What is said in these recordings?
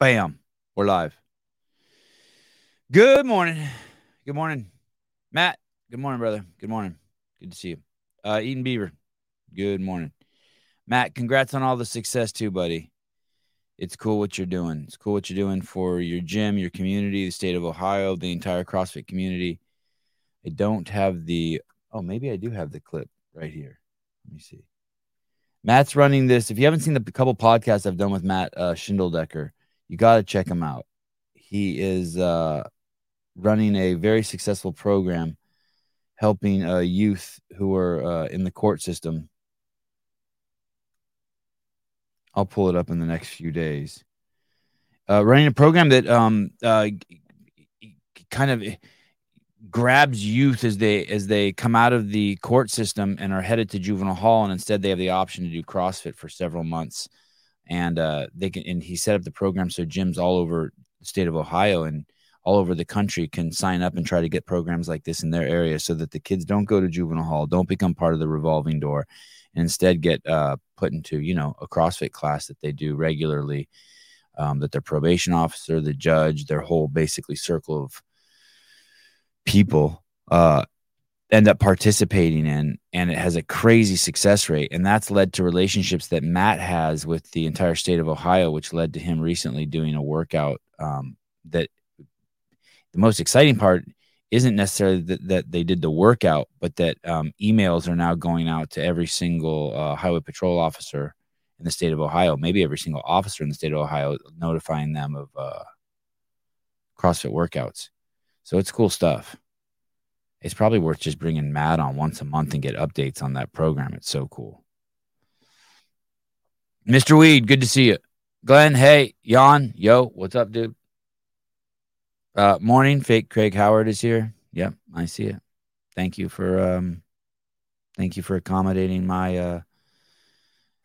Bam. We're live. Good morning. Good morning. Matt. Good morning, brother. Good morning. Good to see you. Uh, Eden Beaver. Good morning. Matt, congrats on all the success too, buddy. It's cool what you're doing. It's cool what you're doing for your gym, your community, the state of Ohio, the entire CrossFit community. I don't have the oh, maybe I do have the clip right here. Let me see. Matt's running this. If you haven't seen the couple podcasts I've done with Matt uh, Schindeldecker, you got to check him out. He is uh, running a very successful program helping uh, youth who are uh, in the court system. I'll pull it up in the next few days. Uh, running a program that um, uh, kind of grabs youth as they as they come out of the court system and are headed to juvenile hall, and instead they have the option to do CrossFit for several months. And uh, they can and he set up the program so gyms all over the state of Ohio and all over the country can sign up and try to get programs like this in their area so that the kids don't go to juvenile hall, don't become part of the revolving door, and instead get uh, put into, you know, a CrossFit class that they do regularly, um, that their probation officer, the judge, their whole basically circle of people uh, end up participating in. And it has a crazy success rate. And that's led to relationships that Matt has with the entire state of Ohio, which led to him recently doing a workout um, that the most exciting part isn't necessarily that, that they did the workout, but that um, emails are now going out to every single uh, highway patrol officer in the state of Ohio, maybe every single officer in the state of Ohio, notifying them of uh, CrossFit workouts. So it's cool stuff. It's probably worth just bringing Matt on once a month and get updates on that program. It's so cool. Mr. Weed, good to see you. Glenn, hey, Jan, yo, what's up, dude? Uh, morning, fake Craig Howard is here. Yep, I see it. Thank you for um, thank you for accommodating my uh,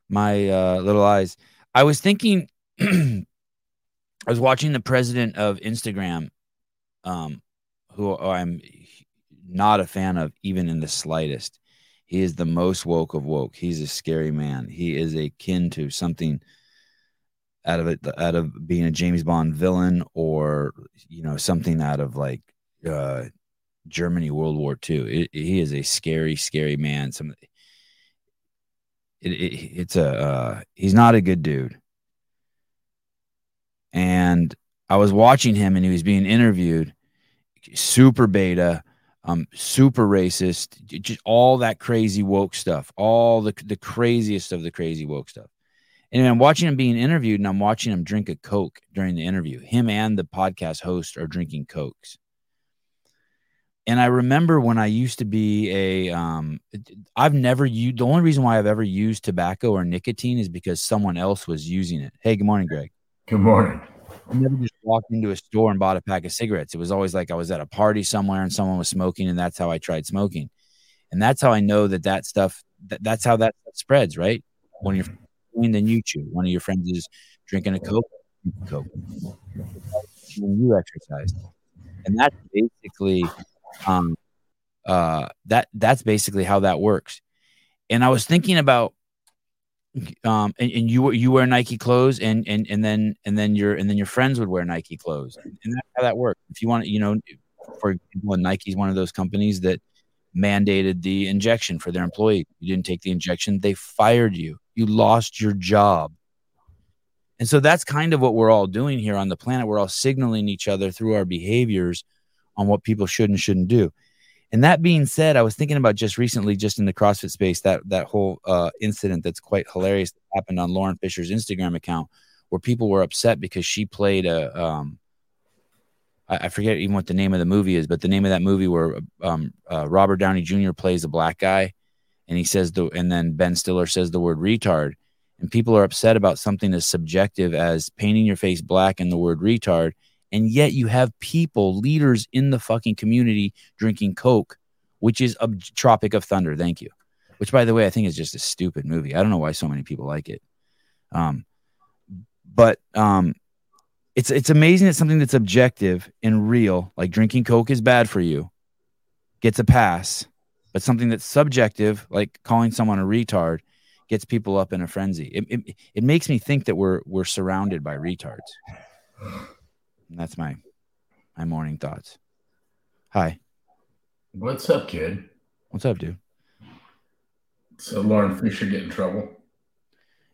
my uh, little eyes. I was thinking, I was watching the president of Instagram, um, who I'm not a fan of, even in the slightest. He is the most woke of woke. He's a scary man. He is akin to something out of it out of being a James Bond villain or you know something out of like uh Germany World War II. It, he is a scary, scary man. Some it, it, it's a uh, he's not a good dude. And I was watching him and he was being interviewed, super beta, um, super racist, just all that crazy woke stuff, all the the craziest of the crazy woke stuff. And I'm watching him being interviewed and I'm watching him drink a Coke during the interview. Him and the podcast host are drinking Cokes. And I remember when I used to be a, um, I've never used, the only reason why I've ever used tobacco or nicotine is because someone else was using it. Hey, good morning, Greg. Good morning. I never just walked into a store and bought a pack of cigarettes. It was always like I was at a party somewhere and someone was smoking, and that's how I tried smoking. And that's how I know that that stuff, that, that's how that spreads, right? When you're then you chew. One of your friends is drinking a Coke, Coke. When you exercise. And that's basically um uh that that's basically how that works. And I was thinking about um and, and you you wear Nike clothes and and and then and then your and then your friends would wear Nike clothes. And that's how that works. If you want you know, for example, Nike's one of those companies that mandated the injection for their employee. You didn't take the injection, they fired you. You lost your job. And so that's kind of what we're all doing here on the planet. We're all signaling each other through our behaviors on what people should and shouldn't do. And that being said, I was thinking about just recently, just in the CrossFit space, that that whole uh, incident that's quite hilarious that happened on Lauren Fisher's Instagram account, where people were upset because she played a um, I, forget even what the name of the movie is, but the name of that movie where um, uh, Robert Downey Jr. plays a black guy, and he says the, and then Ben Stiller says the word retard, and people are upset about something as subjective as painting your face black and the word retard, and yet you have people, leaders in the fucking community drinking Coke, which is a Tropic of Thunder. Thank you. Which, by the way, I think is just a stupid movie. I don't know why so many people like it. Um, but um, it's it's amazing that something that's objective and real, like drinking Coke is bad for you, gets a pass, but something that's subjective, like calling someone a retard, gets people up in a frenzy. It, it, it makes me think that we're we're surrounded by retards. And that's my my morning thoughts. Hi. What's up, kid? What's up, dude? So Lauren Fisher get in trouble?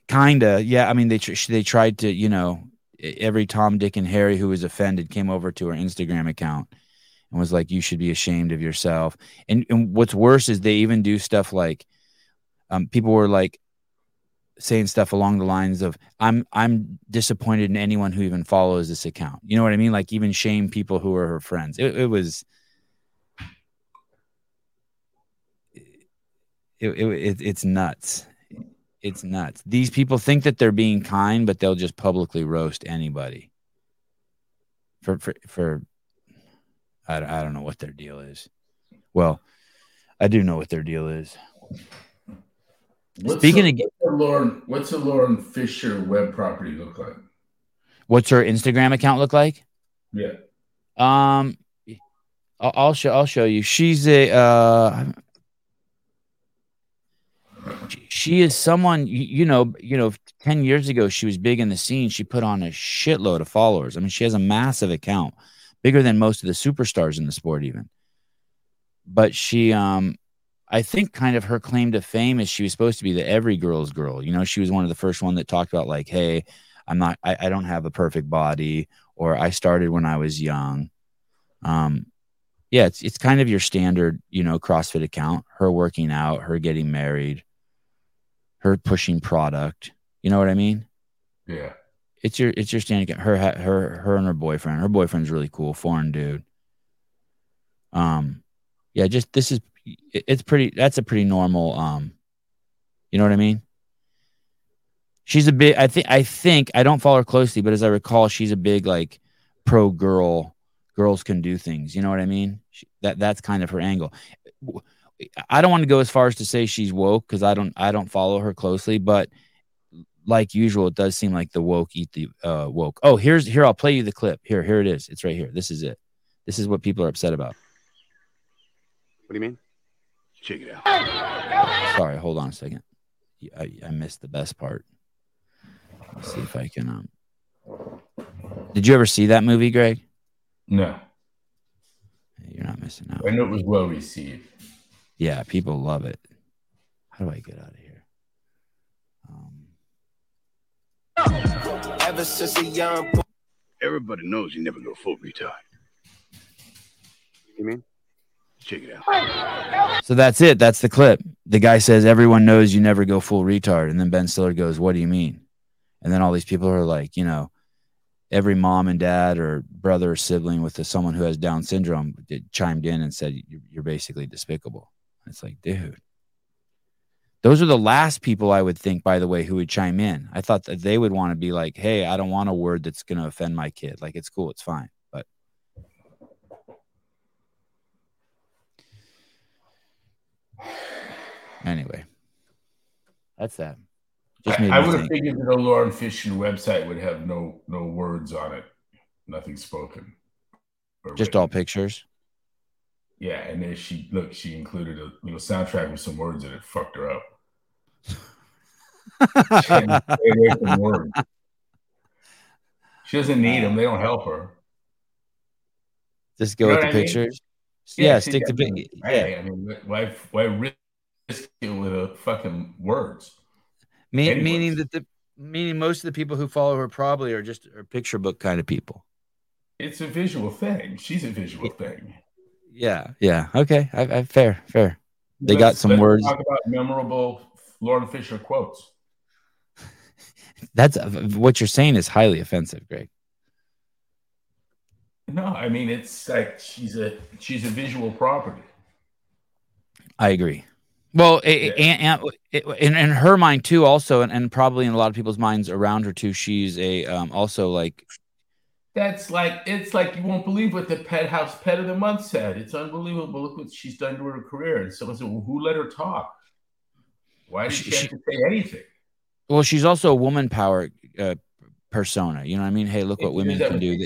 Kinda, yeah. I mean, they tr- they tried to, you know, every Tom, Dick, and Harry who was offended came over to her Instagram account and was like, "You should be ashamed of yourself." And and what's worse is they even do stuff like, um, people were like saying stuff along the lines of, "I'm I'm disappointed in anyone who even follows this account." You know what I mean? Like even shame people who are her friends. It, it was. It, it, it's nuts. It's nuts. These people think that they're being kind, but they'll just publicly roast anybody. For for for, I, I don't know what their deal is. Well, I do know what their deal is. What's Speaking the, of- what's Lauren, what's the Lauren Fisher web property look like? What's her Instagram account look like? Yeah, Um, I'll, I'll show. I'll show you. She's a. Uh, she- is someone you, you know. You know, ten years ago, she was big in the scene. She put on a shitload of followers. I mean, she has a massive account, bigger than most of the superstars in the sport, even. But she, um, I think, kind of her claim to fame is she was supposed to be the every girl's girl. You know, she was one of the first one that talked about like, hey, I'm not. I, I don't have a perfect body, or I started when I was young. Um, yeah, it's it's kind of your standard, you know, CrossFit account. Her working out, her getting married, her pushing product. You know what I mean? yeah. It's your it's your standard. account. Her her her and her boyfriend. Her boyfriend's really cool, foreign dude. Um, yeah, just this is it's pretty. That's a pretty normal. Um, you know what I mean? She's a big. I think. I think I don't follow her closely, but as I recall, she's a big like pro girl. Girls can do things. You know what I mean? She, that that's kind of her angle. I don't want to go as far as to say she's woke because I don't. I don't follow her closely, but like usual, it does seem like the woke eat the uh, woke. Oh, here's here. I'll play you the clip. Here, here it is. It's right here. This is it. This is what people are upset about. What do you mean? Check it out. Sorry, hold on a second. I, I missed the best part. Let's see if I can. Um, did you ever see that movie, Greg? No, You're not missing out. I know it was well received. Yeah, people love it. How do I get out of here? Um, Ever since a young boy. Everybody knows you never go full retard. You mean? Check it out. so that's it. That's the clip. The guy says, "Everyone knows you never go full retard," and then Ben Stiller goes, "What do you mean?" And then all these people are like, you know, every mom and dad or brother or sibling with someone who has Down syndrome chimed in and said, "You're, you're basically despicable." It's like, dude. Those are the last people I would think, by the way, who would chime in. I thought that they would want to be like, hey, I don't want a word that's going to offend my kid. Like, it's cool, it's fine. Anyway, that's that. I me would have figured that the Lauren Fisher website would have no no words on it, nothing spoken. Just written. all pictures. Yeah, and then she look, she included a little soundtrack with some words in it. Fucked her up. She had to stay away from words. She doesn't need them; they don't help her. Just go You know with the I mean? pictures. Yeah, she stick to big. Hey, Yeah, I mean, why why risk it with a fucking words? Me- meaning that the meaning most of the people who follow her probably are just are picture book kind of people. It's a visual thing. She's a visual thing. Yeah, yeah. Okay, I, I fair, fair. They got Let's- some let's words. Talk about memorable Lauren Fisher quotes. That's what you're saying is highly offensive, Greg. No, I mean it's like she's a she's a visual property. I agree. Well, Yeah. and, and in, in her mind too, also, and, and probably in a lot of people's minds around her too, she's a um, also like That's like it's like you won't believe what the pet house pet of the month said. It's unbelievable. Look what she's done to her career. And someone said, well, "Who let her talk? Why did She- she, have to say anything?" well, she's also a woman power uh, persona. You know what I mean? Hey, look what women can do.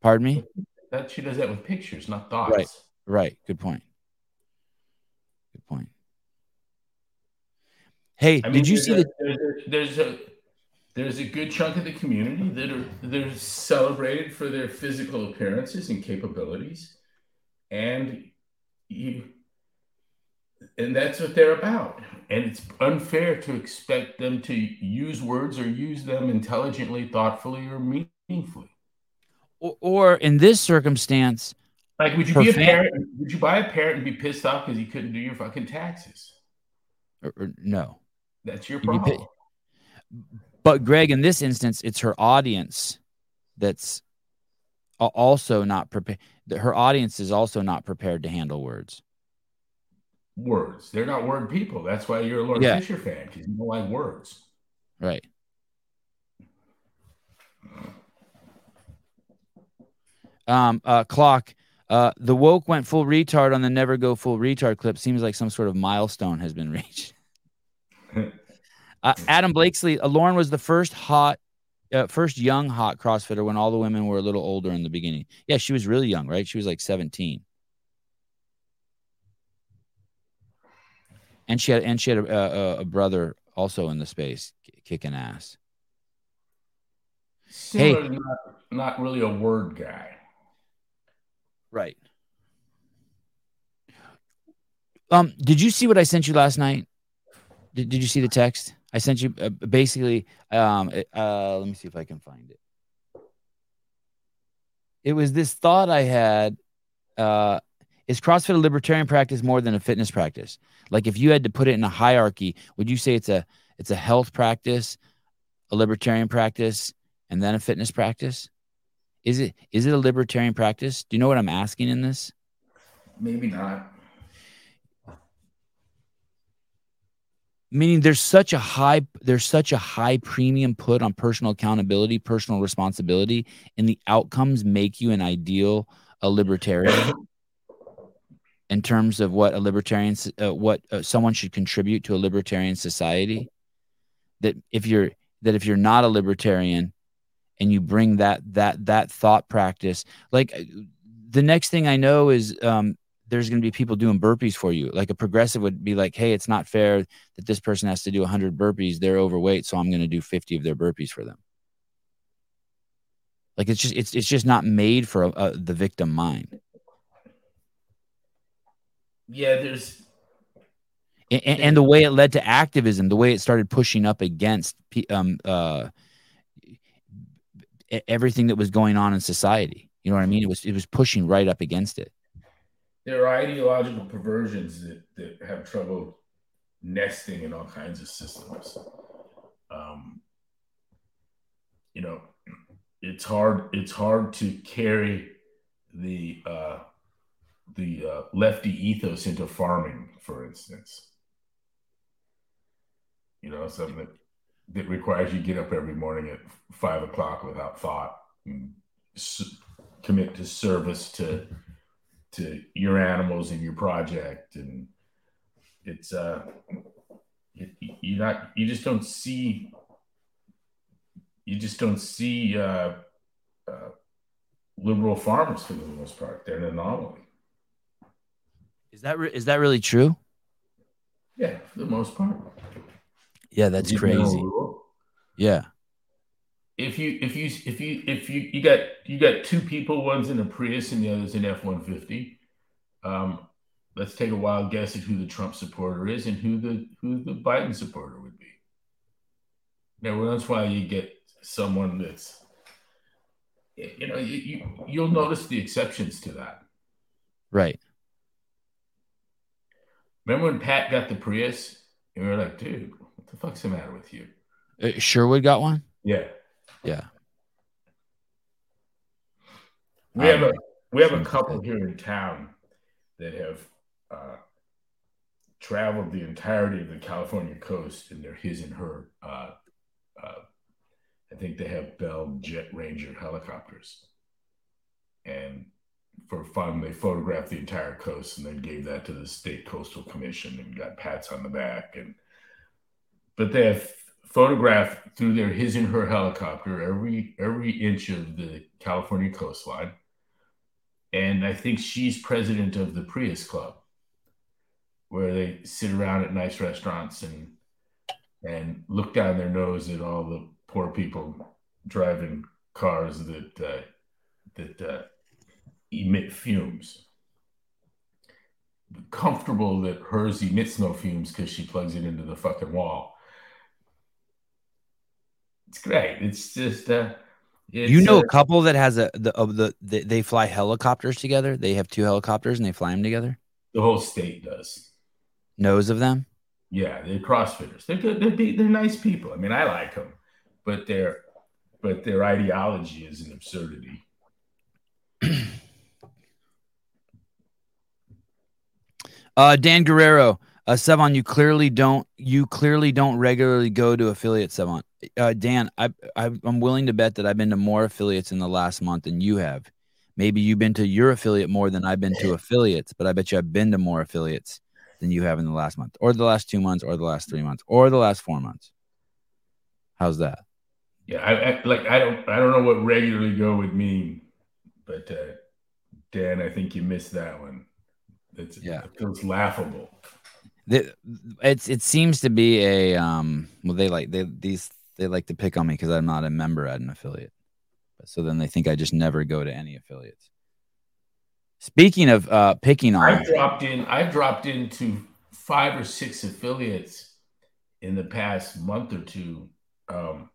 Pardon me. That she does that with pictures, not thoughts. Right. Right. Good point. Good point. Hey, I mean, did you see a, the? there's a, there's a there's a good chunk of the community that are they're celebrated for their physical appearances and capabilities, and you, and that's what they're about. And it's unfair to expect them to use words or use them intelligently, thoughtfully, or meaningfully. Or, or in this circumstance, like, would you be a parent? Would you buy a parent and be pissed off because you couldn't do your fucking taxes? Or, or no, that's your problem. But Greg, in this instance, it's her audience that's also not prepared. Her audience is also not prepared to handle words. Words. They're not word people. That's why you're a Lord yeah. Fisher fan because you don't like words. Right. Um, uh, clock. Uh, the woke went full retard on the never go full retard clip. Seems like some sort of milestone has been reached. Uh, Adam Blakesley, uh, Lauren was the first hot, uh, first young hot CrossFitter when all the women were a little older in the beginning. Yeah, she was really young, right? She was like 17. And she had, and she had a, a, a brother also in the space kicking ass. Hey, not, not really a word guy. Right. Um, did you see what I sent you last night? Did, did you see the text? I sent you uh, basically. Um, uh, let me see if I can find it. It was this thought I had. Uh, is CrossFit a libertarian practice more than a fitness practice? Like, if you had to put it in a hierarchy, would you say it's a it's a health practice, a libertarian practice, and then a fitness practice? Is it is it a libertarian practice? Do you know what I'm asking in this? Maybe not. meaning there's such a high there's such a high premium put on personal accountability personal responsibility and the outcomes make you an ideal a libertarian in terms of what a libertarian uh, what uh, someone should contribute to a libertarian society that if you're that if you're not a libertarian and you bring that that that thought practice like the next thing i know is um, there's going to be people doing burpees for you. Like a progressive would be like, hey, it's not fair that this person has to do 100 burpees. They're overweight, so I'm going to do 50 of their burpees for them. Like it's just it's it's just not made for a, a, the victim mind. Yeah, there's and, and, the way it led to activism, the way it started pushing up against um uh everything that was going on in society. You know what I mean? It was it was pushing right up against it there are ideological perversions that, that have trouble nesting in all kinds of systems. Um, you know, it's hard. It's hard to carry the uh, the uh, lefty ethos into farming, for instance. You know, something that, that requires you get up every morning at five o'clock without thought and commit to service to to your animals and your project. And it's uh you, are not you just don't see you just don't see uh, uh, liberal farmers for the most part. They're an anomaly. Is that re- is that really true? Yeah for the most part yeah that's crazy yeah if you if you if you if you you got you got two people, one's in a Prius and the other's in F one fifty. Um, let's take a wild guess at who the Trump supporter is and who the who the Biden supporter would be. Now, that's why you get someone that's you know you, you you'll notice the exceptions to that. Right. Remember when Pat got the Prius and we were like, dude, the fuck's the matter with you? Uh, Sherwood got one. Yeah. Yeah. We have a we have a couple here in town that have uh, traveled the entirety of the California coast, and they're his and her. Uh, uh, I think they have Bell Jet Ranger helicopters, and for fun, they photographed the entire coast and then gave that to the state coastal commission and got pats on the back. And but they have photographed through their his and her helicopter every every inch of the California coastline. And I think she's president of the Prius Club, where they sit around at nice restaurants and and look down their nose at all the poor people driving cars that uh, that uh, emit fumes. Comfortable that hers emits no fumes because she plugs it into the fucking wall. It's great. It's just uh, it's, you know uh, a couple that has a the of the, the they fly helicopters together. They have two helicopters and they fly them together. the whole state does. Knows of them. Yeah, they're CrossFitters. They're good. They're, they're nice people. I mean, I like them, but their but their ideology is an absurdity. Uh, Dan Guerrero, uh, Sevan, you clearly don't you clearly don't regularly go to affiliate Sevan. Uh, Dan, I, I I'm willing to bet that I've been to more affiliates in the last month than you have. Maybe you've been to your affiliate more than I've been to affiliates, but I bet you I've been to more affiliates than you have in the last month, or the last two months, or the last three months, or the last four months. How's that? Yeah, I, I like. I don't. I don't know what regularly go would mean, but uh, Dan, I think you missed that one. It's, Yeah. it feels laughable. It's it seems to be a um well they like they these they like to pick on me because I'm not a member at an affiliate. So then they think I just never go to any affiliates. Speaking of uh picking on I've dropped in. I've dropped into five or six affiliates in the past month or two. Um,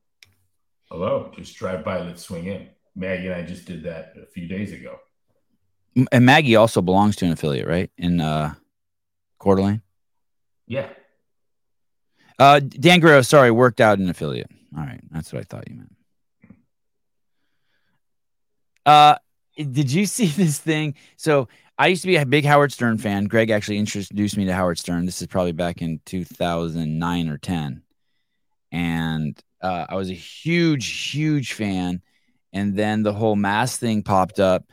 hello, just drive by. Let's swing in. Maggie and I just did that a few days ago. and Maggie also belongs to an affiliate, right? In uh Coeur d'Alene. Yeah, Uh Dan Guerrero, sorry, worked out an affiliate. All right, that's what I thought you meant. Uh did you see this thing? So I used to be a big Howard Stern fan. Greg actually introduced me to Howard Stern. This is probably back in 2009 or 10. And uh, I was a huge, huge fan. And then the whole mass thing popped up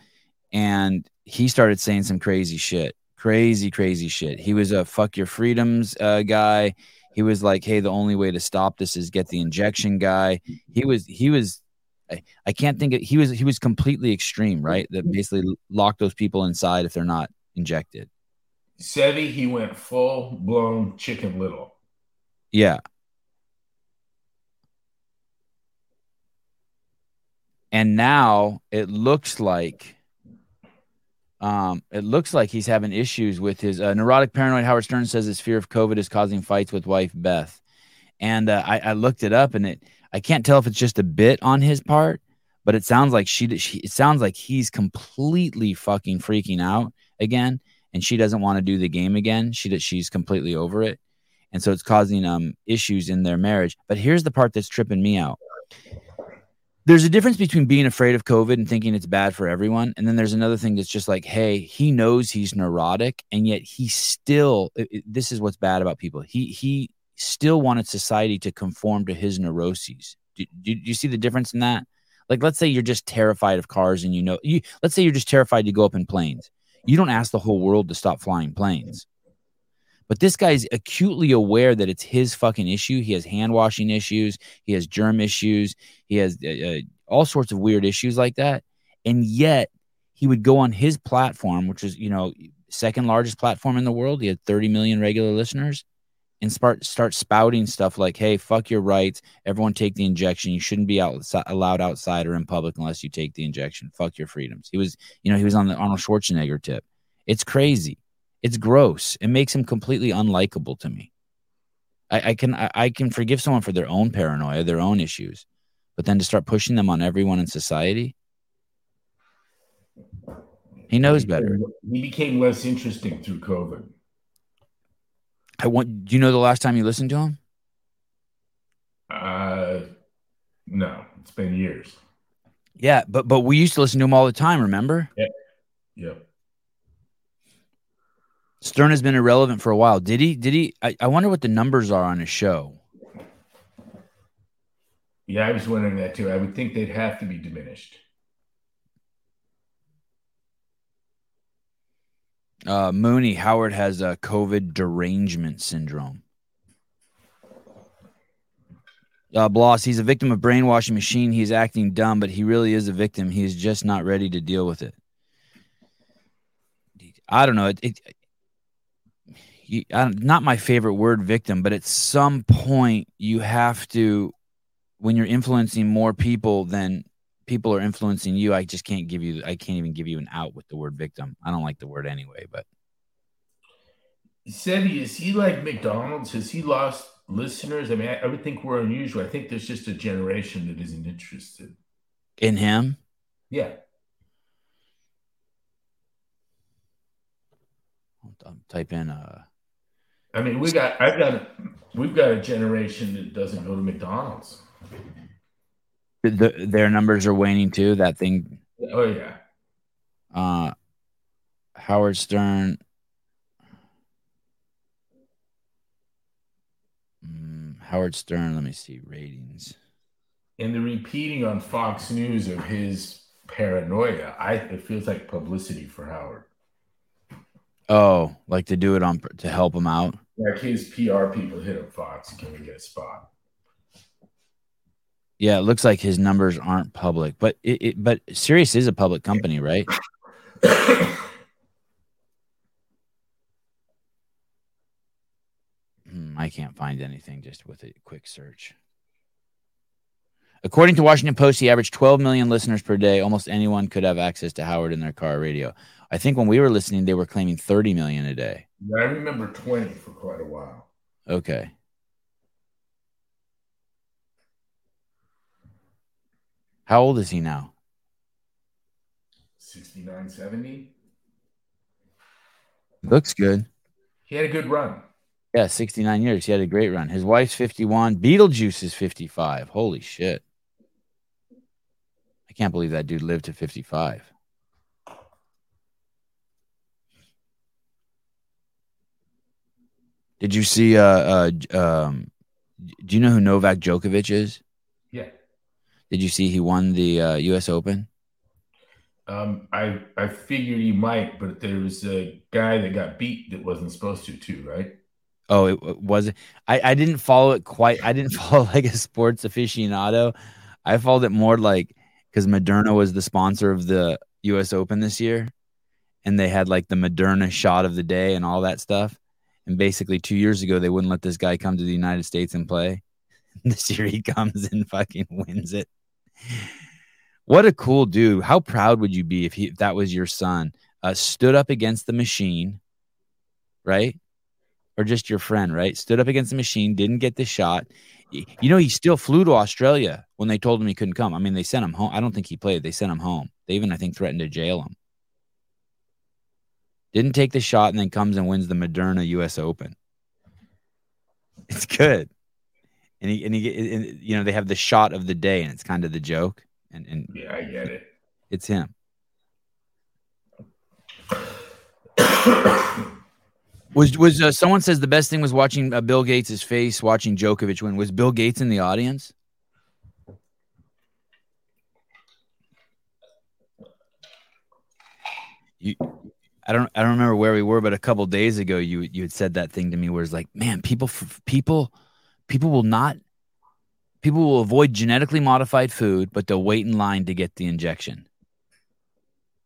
and he started saying some crazy shit. Crazy, crazy shit. He was a fuck your freedoms uh, guy. He was like, hey, the only way to stop this is get the injection guy. He was, he was, I, I can't think of, he was, he was completely extreme, right? That basically lock those people inside if they're not injected. Sevi, he went full blown chicken little. Yeah. And now it looks like um, it looks like he's having issues with his uh, neurotic paranoid. Howard Stern says his fear of COVID is causing fights with wife Beth, and uh, I, I looked it up, and it I can't tell if it's just a bit on his part, but it sounds like she, she it sounds like he's completely fucking freaking out again, and she doesn't want to do the game again. She she's completely over it, and so it's causing um issues in their marriage. But here's the part that's tripping me out there's a difference between being afraid of COVID and thinking it's bad for everyone. And then there's another thing that's just like, hey, he knows he's neurotic, and yet he still. it- it- this is what's bad about people. He he still wanted society to conform to his neuroses. Do, do, do you see the difference in that? Like, let's say you're just terrified of cars, and you know, you let's say you're just terrified to go up in planes. You don't ask the whole world to stop flying planes. But this guy's acutely aware that it's his fucking issue. He has hand washing issues. He has germ issues. He has uh, uh, all sorts of weird issues like that. And yet he would go on his platform, which is, you know, second largest platform in the world. He had 30 million regular listeners and start, start spouting stuff like, hey, fuck your rights. Everyone take the injection. You shouldn't be allowed outside or in public unless you take the injection. Fuck your freedoms. He was, you know, he was on the Arnold Schwarzenegger tip. It's crazy. It's gross. It makes him completely unlikable to me. I, I can I, I can forgive someone for their own paranoia, their own issues, but then to start pushing them on everyone in society, he knows better. He became less interesting through COVID. I want. Do you know the last time you listened to him? Uh, no, it's been years. Yeah, but but we used to listen to him all the time. Remember? Yeah. Yep. Stern has been irrelevant for a while. Did he? Did he? I, I wonder what the numbers are on his show. Yeah, I was wondering that too. I would think they'd have to be diminished. Uh, Mooney Howard has a COVID derangement syndrome. Uh, Bloss, he's a victim of brainwashing machine. He's acting dumb, but he really is a victim. He's just not ready to deal with it. I don't know. It, it you, don't, my favorite word, victim, but at some point you have to when you're influencing more people than people are influencing you, I just can't give you. I can't even give you an out with the word victim. I don't like the word anyway. But said, is he like McDonald's? Has he lost listeners? I mean, I, I would think we're unusual. I think there's just a generation that isn't interested in him. Yeah. I'll type in uh I mean, we got I've got we've got a generation that doesn't go to McDonald's. The, their numbers are waning too. That thing. Oh yeah. Uh, Howard Stern. Mm, Howard Stern. Let me see ratings. And the repeating on Fox News of his paranoia, I it feels like publicity for Howard. Oh, like to do it on to help him out. Like his PR people hit up Fox. Can we get a spot? Yeah, it looks like his numbers aren't public, but it, it but Sirius is a public company, right? hmm, I can't find anything just with a quick search. According to Washington Post, he averaged 12 million listeners per day. Almost anyone could have access to Howard in their car radio. I think when we were listening, they were claiming 30 million a day. Yeah, I remember 20 for quite a while. Okay. How old is he now? 69, 70. Looks good. He had a good run. Yeah, 69 years. He had a great run. His wife's 51. Beetlejuice is 55. Holy shit. I can't believe that dude lived to 55. Did you see? Uh, uh, um, do you know who Novak Djokovic is? Yeah. Did you see he won the uh, U.S. Open? Um, I I figured he might, but there was a guy that got beat that wasn't supposed to, too, right? Oh, it, it was. I I didn't follow it quite. I didn't follow like a sports aficionado. I followed it more like because Moderna was the sponsor of the U.S. Open this year, and they had like the Moderna shot of the day and all that stuff. And basically, two years ago, they wouldn't let this guy come to the United States and play. this year, he comes and fucking wins it. What a cool dude! How proud would you be if he if that was your son? Uh, stood up against the machine, right? Or just your friend, right? Stood up against the machine, didn't get the shot. You know, he still flew to Australia when they told him he couldn't come. I mean, they sent him home. I don't think he played. They sent him home. They even, I think, threatened to jail him. Didn't take the shot and then comes and wins the Moderna U.S. Open. It's good, and he and he and, you know they have the shot of the day, and it's kind of the joke. And and yeah, I get it. It's him. was was uh, someone says the best thing was watching uh, Bill Gates' face watching Djokovic win? Was Bill Gates in the audience? You I don't I don't remember where we were, but a couple days ago you you had said that thing to me where it's like, man, people people people will not people will avoid genetically modified food, but they'll wait in line to get the injection.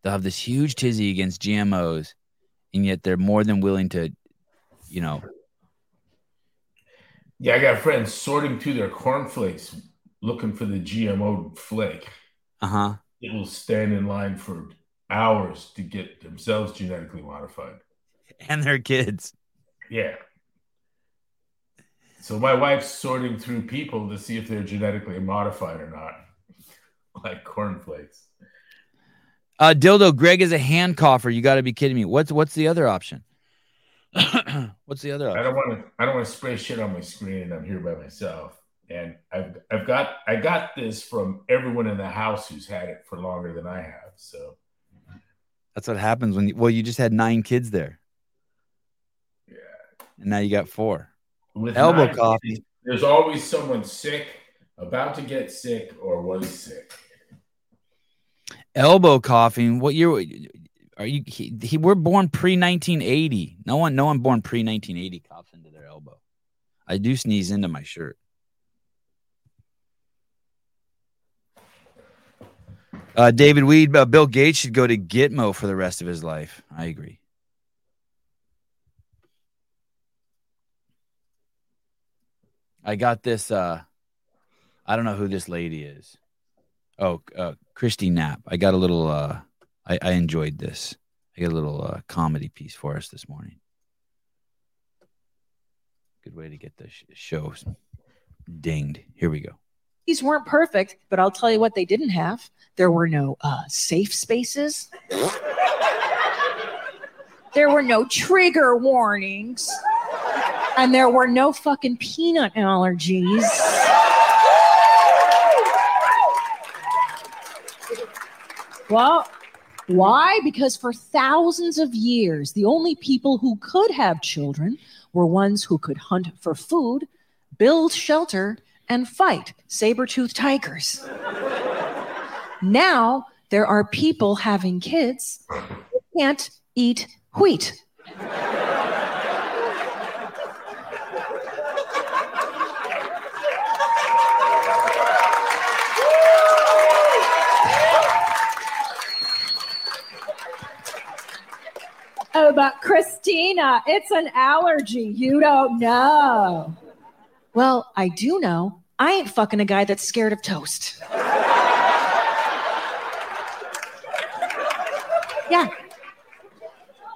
They'll have this huge tizzy against GMOs, and yet they're more than willing to, you know. Yeah, I got friends sorting through their cornflakes looking for the GMO flake. Uh huh. It will stand in line for hours to get themselves genetically modified and their kids. Yeah. So my wife's sorting through people to see if they're genetically modified or not, like cornflakes. Uh, dildo, Greg is a hand cougher. You got to be kidding me. What's what's the other option? what's the other option? I don't want to. I don't want to spray shit on my screen, and I'm here by myself. And I've I've got I got this from everyone in the house who's had it for longer than I have. So that's what happens when you, well, you just had nine kids there. Yeah. And now you got four. With elbow coffee. There's always someone sick, about to get sick, or was sick. Elbow coughing. What year are you? He, he we're born pre 1980. No one, no one born pre 1980 coughs into their elbow. I do sneeze into my shirt. Uh, David Weed, uh, Bill Gates should go to Gitmo for the rest of his life. I agree. I got this. Uh, I don't know who this lady is. Oh, uh, Christy Knapp. I got a little. Uh, I, I enjoyed this. I got a little uh, comedy piece for us this morning. Good way to get the sh- show dinged. Here we go. These weren't perfect, but I'll tell you what they didn't have. There were no uh, safe spaces. there were no trigger warnings. And there were no fucking peanut allergies. Well, why? Because for thousands of years, the only people who could have children were ones who could hunt for food, build shelter, and fight saber toothed tigers. now there are people having kids who can't eat wheat. Oh, but Christina, it's an allergy. You don't know. Well, I do know. I ain't fucking a guy that's scared of toast. yeah.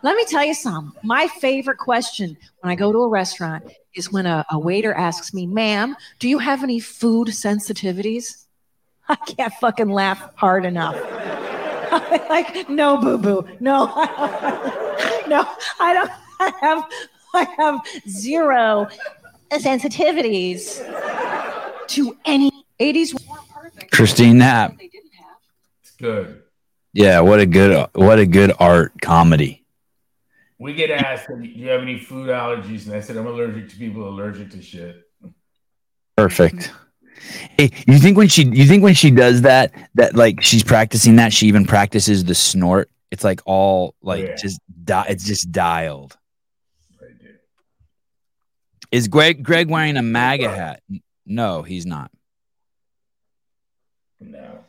Let me tell you something. My favorite question when I go to a restaurant is when a, a waiter asks me, ma'am, do you have any food sensitivities? I can't fucking laugh hard enough. like, no, boo boo. No, no, I don't I have I have zero sensitivities to any 80s. Christine Knapp. It's good. Yeah, what a good what a good art comedy. We get asked, "Do you have any food allergies?" And I said, "I'm allergic to people allergic to shit." Perfect. Hey, you think when she you think when she does that that like she's practicing that she even practices the snort? It's like all like Yeah. just di- it's just dialed. Right, dude. Is Greg Greg wearing a MAGA hat? No, he's not. No.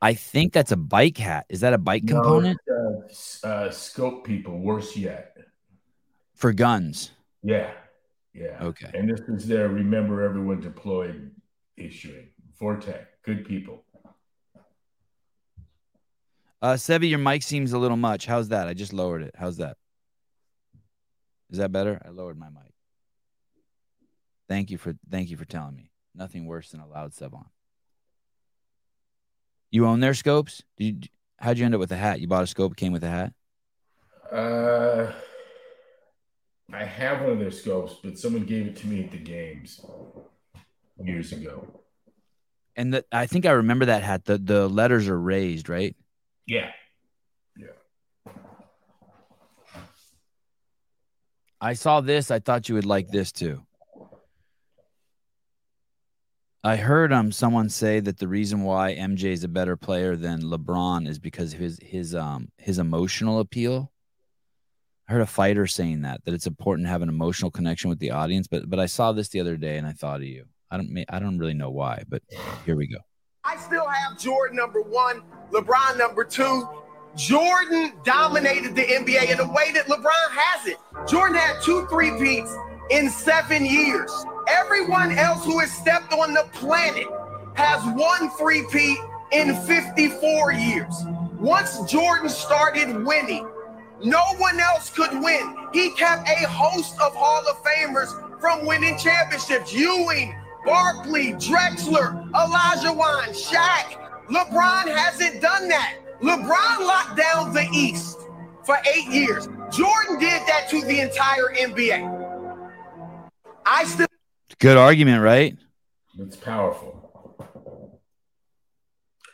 I think that's a bike hat. Is that a bike No, component uh, uh, scope people, worse yet. for guns? Yeah. Yeah. Okay. And this is their remember everyone deployed issuing. Vortex, good people. Uh Sebi, your mic seems a little much. How's that? I just lowered it. How's that? Is that better? I lowered my mic. Thank you for thank you for telling me. Nothing worse than a loud Sevan. You own their scopes? Did you, how'd you end up with a hat? You bought a scope, came with a hat? Uh, I have one of their scopes, but someone gave it to me at the games years ago. And the, I think I remember that hat. The the letters are raised, right? Yeah. Yeah. I saw this. I thought you would like this too. I heard um someone say that the reason why MJ is a better player than LeBron is because of his his um his emotional appeal. I heard a fighter saying that that it's important to have an emotional connection with the audience, but but I saw this the other day and I thought of you. I don't I don't really know why, but here we go. I still have Jordan number one, LeBron number two. Jordan dominated the NBA in a way that LeBron hasn't. Jordan had two three-peats in seven years. Everyone else who has stepped on the planet has one three-peat in 54 years. Once Jordan started winning, no one else could win. He kept a host of Hall of Famers from winning championships. Ewing, Barkley, Drexler, Olajuwon, Shaq. LeBron hasn't done that. LeBron locked down the East for eight years. Jordan did that to the entire NBA. I still Good argument, right? It's powerful.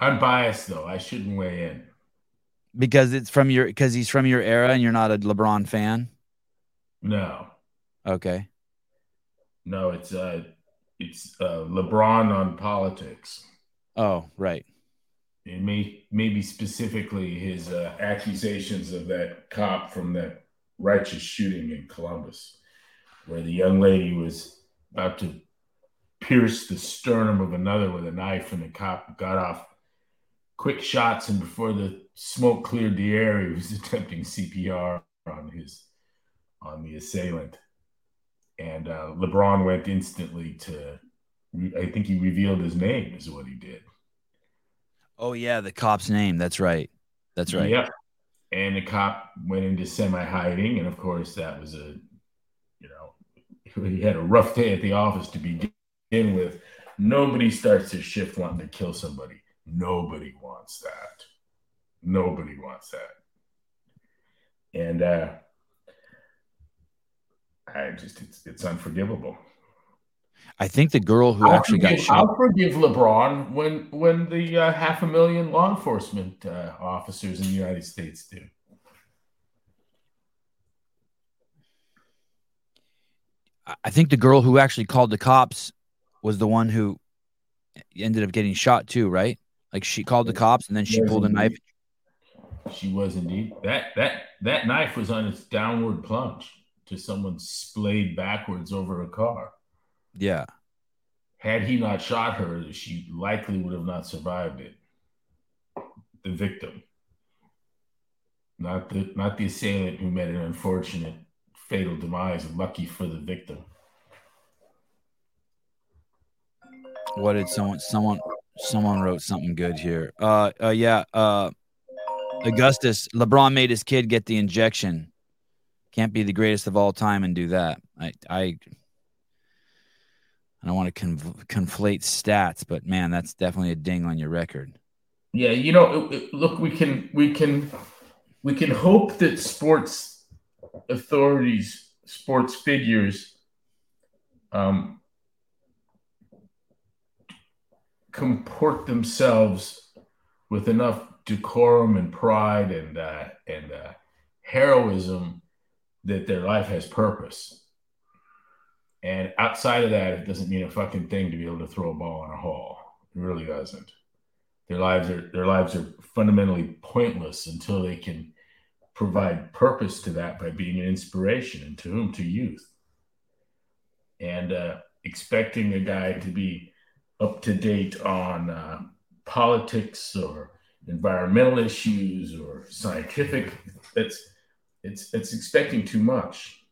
I'm biased though. I shouldn't weigh in. Because it's from your because he's from your era and you're not a LeBron fan. No, Okay. no, it's uh, it's uh, LeBron on politics. Oh, right. And may, maybe specifically his uh, accusations of that cop from that righteous shooting in Columbus, where the young lady was about to pierce the sternum of another with a knife, and the cop got off quick shots, and before the smoke cleared the air, he was attempting CPR on his on the assailant, and uh, LeBron went instantly to I think he revealed his name is what he did. Oh yeah, the cop's name. That's right. That's right. Yep. And the cop went into semi hiding, and of course that was a, you know, he had a rough day at the office to begin with. Nobody starts their shift wanting to kill somebody. Nobody wants that. Nobody wants that. And uh, I just it's it's unforgivable. I think the girl who I'll actually forgive, got shot. I'll forgive LeBron when when the uh, half a million law enforcement uh, officers in the United States do. I think the girl who actually called the cops was the one who ended up getting shot too, right? Like she called the cops and then she Yes, pulled a knife. She was indeed. That that that knife was on its downward plunge to someone splayed backwards over a car. Yeah. Had he not shot her, she likely would have not survived it. The victim, not the not the assailant who met an unfortunate fatal demise. Lucky for the victim. What did someone someone someone wrote something good here? Uh uh yeah, uh Augustus, LeBron made his kid get the injection. Can't be the greatest of all time and do that. I I I don't want to conflate stats, but man, that's definitely a ding on your record. Yeah, you know, it- it- look, we can we can we can hope that sports authorities, sports figures, um, comport themselves with enough decorum and pride and uh, and uh, heroism that their life has purpose. And outside of that, it doesn't mean a fucking thing to be able to throw a ball in a hole. It really doesn't. Their lives are their lives are fundamentally pointless until they can provide purpose to that by being an inspiration, and to whom? To youth. And uh, expecting a guy to be up to date on uh, politics or environmental issues or scientific, it's it's it's expecting too much.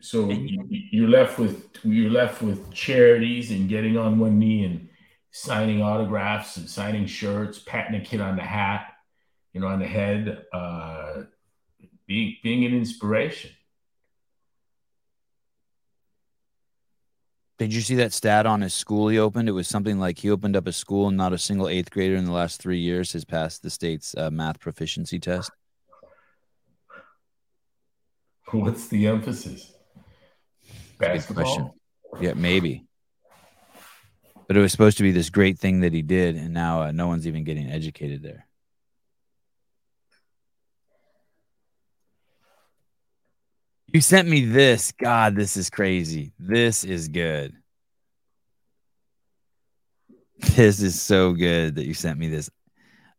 So you- you're left with you're left with charities and getting on one knee and signing autographs and signing shirts, patting a kid on the hat, you know, on the head, uh, being being an inspiration. Did you see that stat on his school he opened? It was something like he opened up a school and not a single eighth grader in the last three years has passed the state's uh, math proficiency test. What's the emphasis? Basketball. question. Yeah, maybe. But it was supposed to be this great thing that he did, and now uh, no one's even getting educated there. You sent me this. God, this is crazy. This is good. This is so good that you sent me this.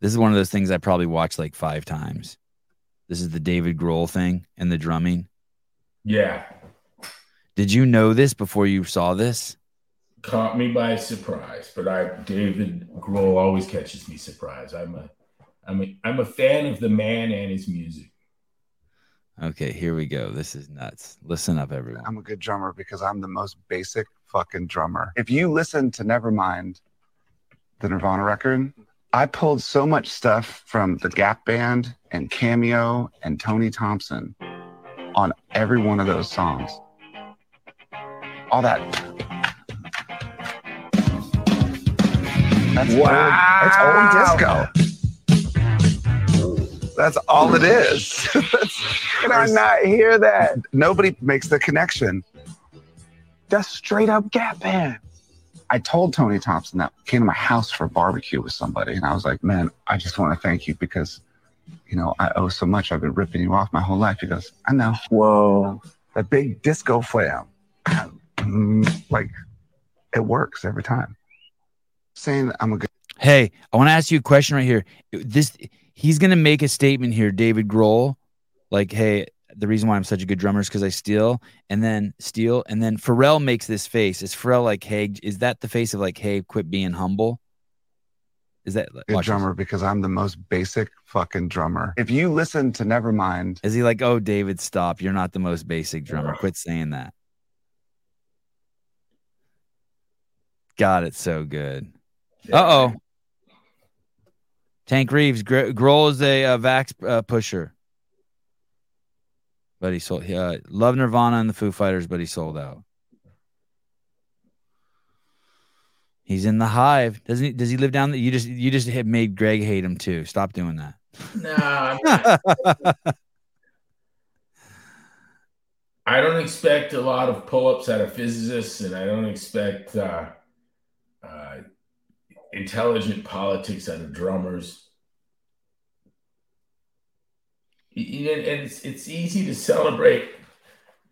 This is one of those things I probably watched like five times. This is the David Grohl thing and the drumming. Yeah, Did you know this before you saw this? caught me by surprise. But I, David Grohl, always catches me surprised. I'm a, I'm a, I'm a fan of the man and his music. Okay, here we go. This is nuts. Listen up, everyone. I'm a good drummer because I'm the most basic fucking drummer. If you listen to Nevermind, the Nirvana record, I pulled so much stuff from the Gap Band and Cameo and Tony Thompson on every one of those songs. All that. That's wow. Old, it's old disco. That's all it is. Can I not hear that? Nobody makes the connection. That's straight up Gap Band. I told Tony Thompson that came to my house for a barbecue with somebody, and I was like, "Man, I just want to thank you because, you know, I owe so much. I've been ripping you off my whole life." He goes, "I know." Whoa, that big disco flam, like it works every time. Saying I'm a good Hey, I want to ask you a question right here. This he's gonna make a statement here, David Grohl, like, hey, the reason why I'm such a good drummer is because I steal, and then steal, and then Pharrell makes this face. Is Pharrell like, hey, is that the face of like, hey, quit being humble? Is that Good watch this. drummer because I'm the most basic fucking drummer. If you listen to Nevermind, Is he like, oh, David, stop. You're not the most basic drummer. Quit saying that. God, it's so good. Uh oh. Tank Reeves. Gr- Grohl is a uh, Vax uh, pusher. But he sold. Uh, love Nirvana and the Foo Fighters, but he sold out. He's in the hive. Doesn't he? Does he live down? The, you just you just made Greg hate him too. Stop doing that. No, I don't expect a lot of pull-ups out of physicists, and I don't expect uh, uh, intelligent politics out of drummers. And it's it's easy to celebrate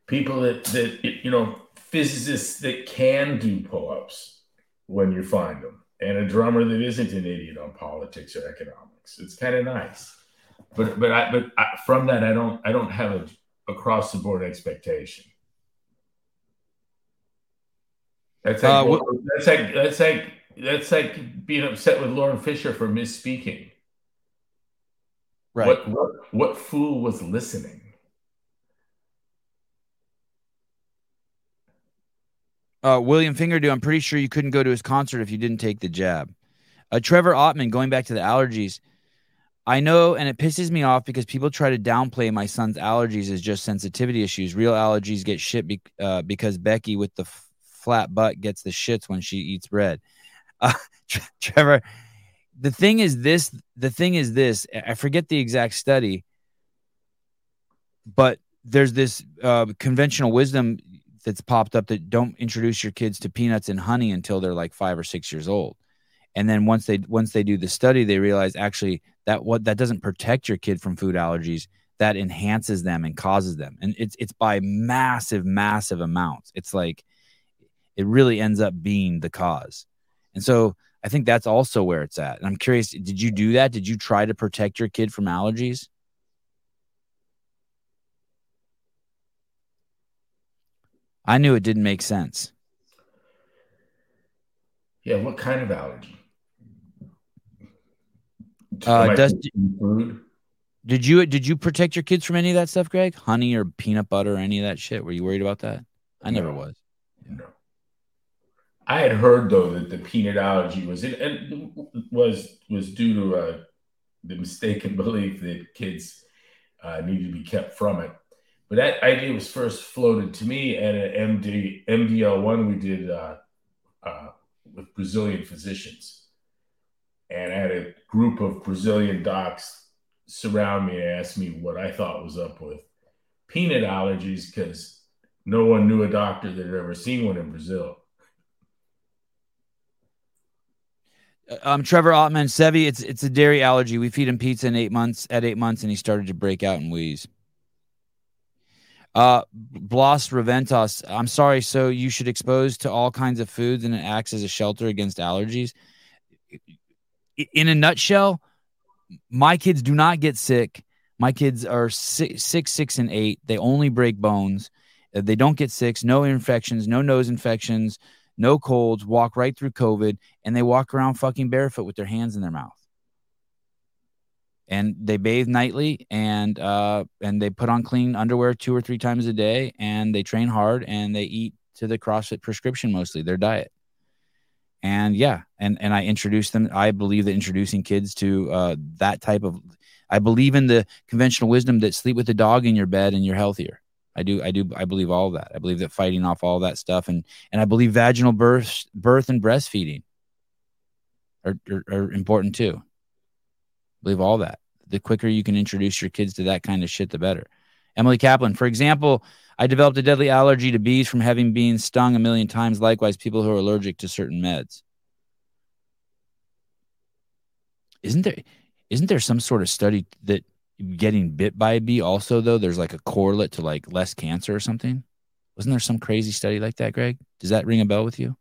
people that that you know physicists that can do pull-ups when you find them, and a drummer that isn't an idiot on politics or economics. It's kind of nice, but but I but I, from that I don't I don't have a across the board expectation. That's like, Uh, what- that's like that's like that's like being upset with Lauren Fisher for misspeaking. Right. What what what fool was listening? Uh, William Fingerdew, I'm pretty sure you couldn't go to his concert if you didn't take the jab. Uh, Trevor Ottman, going back to the allergies, I know, and it pisses me off because people try to downplay my son's allergies as just sensitivity issues. Real allergies get shit be- uh, because Becky with the f- flat butt gets the shits when she eats bread. Uh, Trevor, the thing is this. The thing is this. I forget the exact study, but there's this uh, conventional wisdom that's popped up that don't introduce your kids to peanuts and honey until they're like five or six years old and then once they once they do the study they realize actually that what that doesn't protect your kid from food allergies that enhances them and causes them and it's it's by massive massive amounts it's like it really ends up being the cause and so i think that's also where it's at and i'm curious did you do that did you try to protect your kid from allergies i knew it didn't make sense Yeah, what kind of allergy? Uh, does- food? Did you did you protect your kids from any of that stuff, Greg? Honey or peanut butter or any of that shit? Were you worried about that? I never No. was. No. I had heard though that the peanut allergy was it and was was due to uh, the mistaken belief that kids uh, needed to be kept from it. But that idea was first floated to me at an MD MDL one we did uh, uh, with Brazilian physicians, and I had a group of Brazilian docs surround me and ask me what I thought was up with peanut allergies because no one knew a doctor that had ever seen one in Brazil. Uh, Um, Trevor Ottman, Sevi, it's it's a dairy allergy. We feed him pizza in eight months at eight months, and he started to break out and wheeze. Uh, Blas Reventos, I'm sorry. So you should expose to all kinds of foods, and it acts as a shelter against allergies. In a nutshell, my kids do not get sick. My kids are six, six, six, and eight. They only break bones. Uh, They don't get sick. No infections. No nose infections. No colds. Walk right through COVID, and they walk around fucking barefoot with their hands in their mouth. And they bathe nightly, and uh, and they put on clean underwear two or three times a day, and they train hard, and they eat to the CrossFit prescription mostly their diet. And yeah, and and I introduce them. I believe that introducing kids to uh, that type of, I believe in the conventional wisdom that sleep with the dog in your bed and you're healthier. I do, I do, I believe all that. I believe that fighting off all that stuff, and and I believe vaginal birth, birth and breastfeeding are, are, are important too. I believe all that. The quicker you can introduce your kids to that kind of shit, the better. Emily Kaplan, for example, I developed a deadly allergy to bees from having been stung a million times. Likewise, people who are allergic to certain meds. Isn't there isn't there some sort of study that getting bit by a bee also though there's like a correlate to like less cancer or something? Wasn't there some crazy study like that, Greg? Does that ring a bell with you?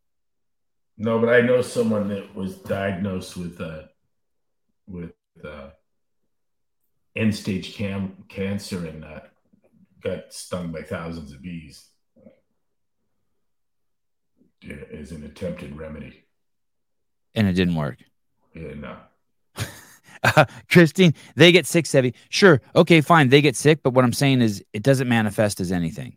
No, but I know someone that was diagnosed with uh, with uh, end stage cam- cancer and uh, got stung by thousands of bees as an attempted remedy. And it didn't work. Yeah, no. Christine, they get sick, Sevy. Sure. Okay, fine. They get sick, but what I'm saying is it doesn't manifest as anything.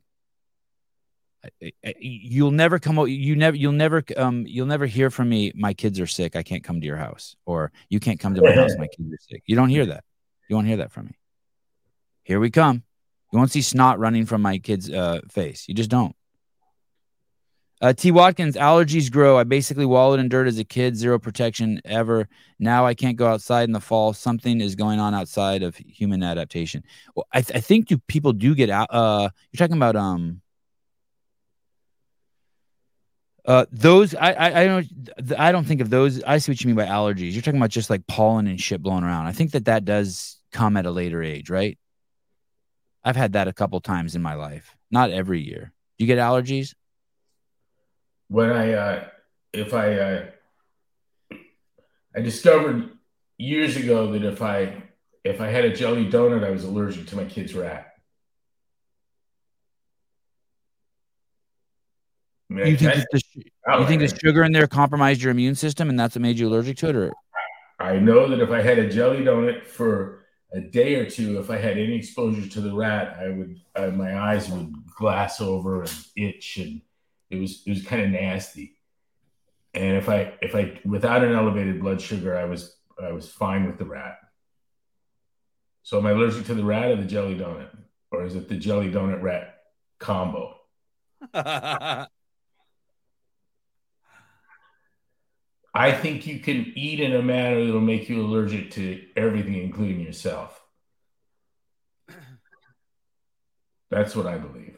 You'll never come out. You never. You'll never. Um. You'll never hear from me. My kids are sick. I can't come to your house, or you can't come to my house. My kids are sick. You don't hear that. You won't hear that from me. Here we come. You won't see snot running from my kid's uh, face. You just don't. Uh, T. Watkins, allergies grow. I basically wallowed in dirt as a kid, zero protection ever. Now I can't go outside in the fall. Something is going on outside of human adaptation. Well, I, th- I think do people do get out? Uh, you're talking about um. Uh, those I, I I don't I don't think of those. I see what you mean by allergies. You're talking about just like pollen and shit blowing around. I think that that does come at a later age, right? I've had that a couple times in my life. Not every year. Do you get allergies? When I uh, if I uh, I discovered years ago that if I if I had a jelly donut, I was allergic to my kid's rat. I mean, you think, the, you think the sugar in there compromised your immune system, and that's what made you allergic to it, or? I know that if I had a jelly donut for a day or two, if I had any exposure to the rat, I would uh, my eyes would glass over and itch and it was it was kind of nasty. And if I if I without an elevated blood sugar, I was I was fine with the rat. So am I allergic to the rat or the jelly donut, or is it the jelly donut rat combo? I think you can eat in a manner that'll make you allergic to everything, including yourself. That's what I believe.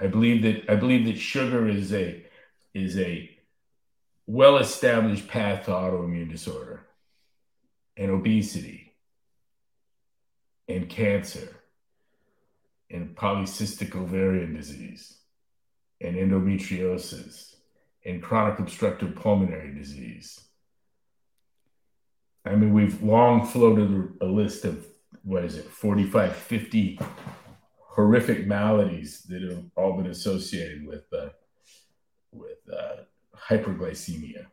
I believe that I believe that sugar is a is a well established path to autoimmune disorder and obesity and cancer and polycystic ovarian disease and endometriosis and chronic obstructive pulmonary disease. I mean, we've long floated a list of what is it, 45, 50 horrific maladies that have all been associated with uh, with uh, hyperglycemia.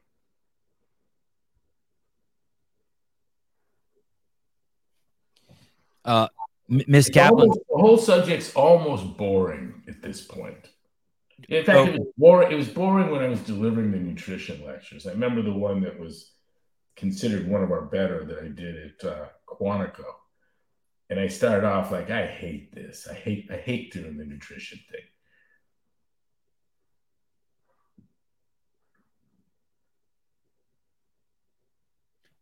Uh, Miss Kaplan, almost, the whole subject's almost boring at this point. In fact, oh. it was boring. It was boring when I was delivering the nutrition lectures. I remember the one that was considered one of our better that I did at uh, Quantico and I started off like, I hate this. I hate I hate doing the nutrition thing.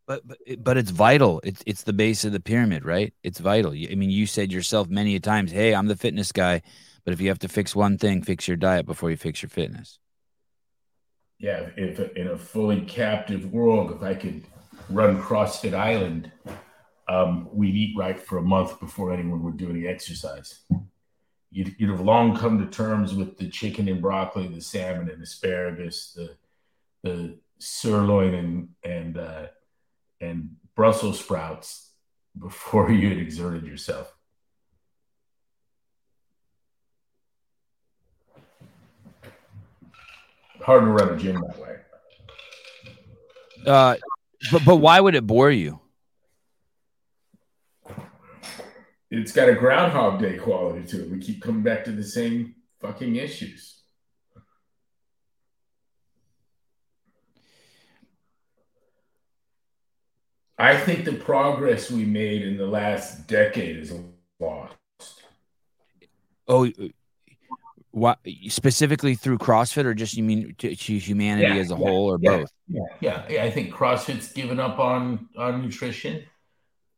But, but but it's vital. It's it's the base of the pyramid, right? It's vital. I mean, you said yourself many a times, "Hey, I'm the fitness guy," but if you have to fix one thing, fix your diet before you fix your fitness. Yeah, if in a fully captive world, if I could run CrossFit Island um, we'd eat right for a month before anyone would do any exercise. You'd, you'd, have long come to terms with the chicken and broccoli, the salmon and asparagus, the the sirloin and and uh, and Brussels sprouts before you had exerted yourself. Hard to run a gym that way. Uh, but but why would it bore you? It's got a Groundhog Day quality to it. We keep coming back to the same fucking issues. I think the progress we made in the last decade is lost. Oh, what specifically through CrossFit, or just you mean to, to humanity yeah, as a yeah, whole, or yeah, both? Yeah, yeah, I think CrossFit's given up on on nutrition,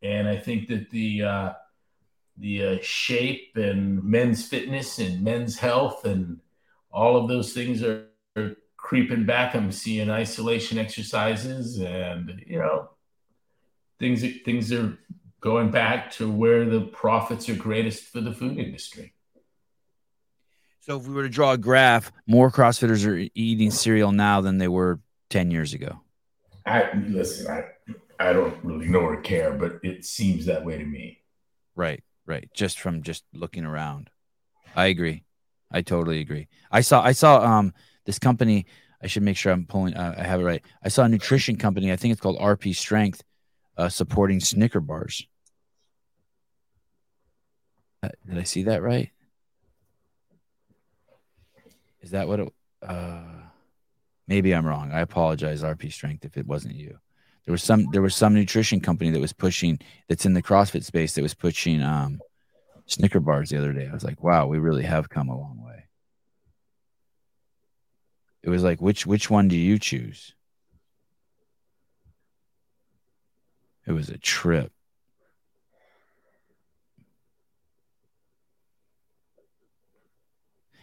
and I think that the uh, the uh, shape and men's fitness and men's health and all of those things are, are creeping back. I'm seeing isolation exercises and you know things things are going back to where the profits are greatest for the food industry. So if we were to draw a graph, more CrossFitters are eating cereal now than they were 10 years ago. I listen, I I don't really know or care, but it seems that way to me. Right right just from just looking around i agree i totally agree i saw i saw um this company I should make sure I'm pulling. Uh, I have it right. I saw a nutrition company. I think it's called RP Strength, uh, supporting Snicker bars. Uh, did I see that right? Is that what it? Uh, maybe I'm wrong. I apologize, RP Strength, if it wasn't you. There was some. There was some nutrition company that was pushing. That's in the CrossFit space that was pushing um, Snicker bars the other day. I was like, wow, we really have come a long way. It was like, which which one do you choose? It was a trip.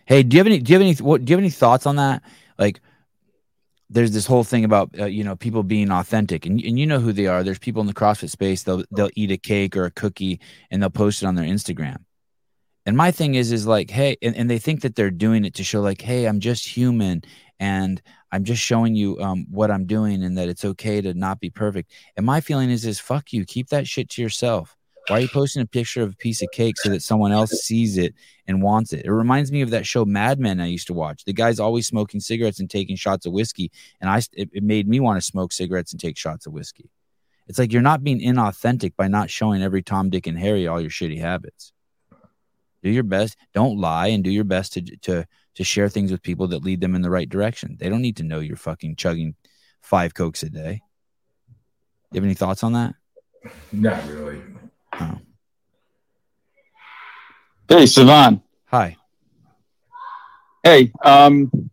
Hey, do you have any? Do you have any? What do you have any thoughts on that? Like, there's this whole thing about uh, you know people being authentic, and and you know who they are. There's people in the CrossFit space. They'll they'll eat a cake or a cookie and they'll post it on their Instagram. And my thing is, is like, hey, and, and they think that they're doing it to show, like, hey, I'm just human and I'm just showing you um, what I'm doing and that it's okay to not be perfect. And my feeling is, is fuck you, keep that shit to yourself. Why are you posting a picture of a piece of cake so that someone else sees it and wants it? It reminds me of that show Mad Men I used to watch. The guy's always smoking cigarettes and taking shots of whiskey, and I it, it made me want to smoke cigarettes and take shots of whiskey. It's like you're not being inauthentic by not showing every Tom, Dick, and Harry all your shitty habits. Do your best. Don't lie, and do your best to to to share things with people that lead them in the right direction. They don't need to know you're fucking chugging five cokes a day. You have any thoughts on that? Not really. Oh. Hey, Sevan. Hi. Hey, um,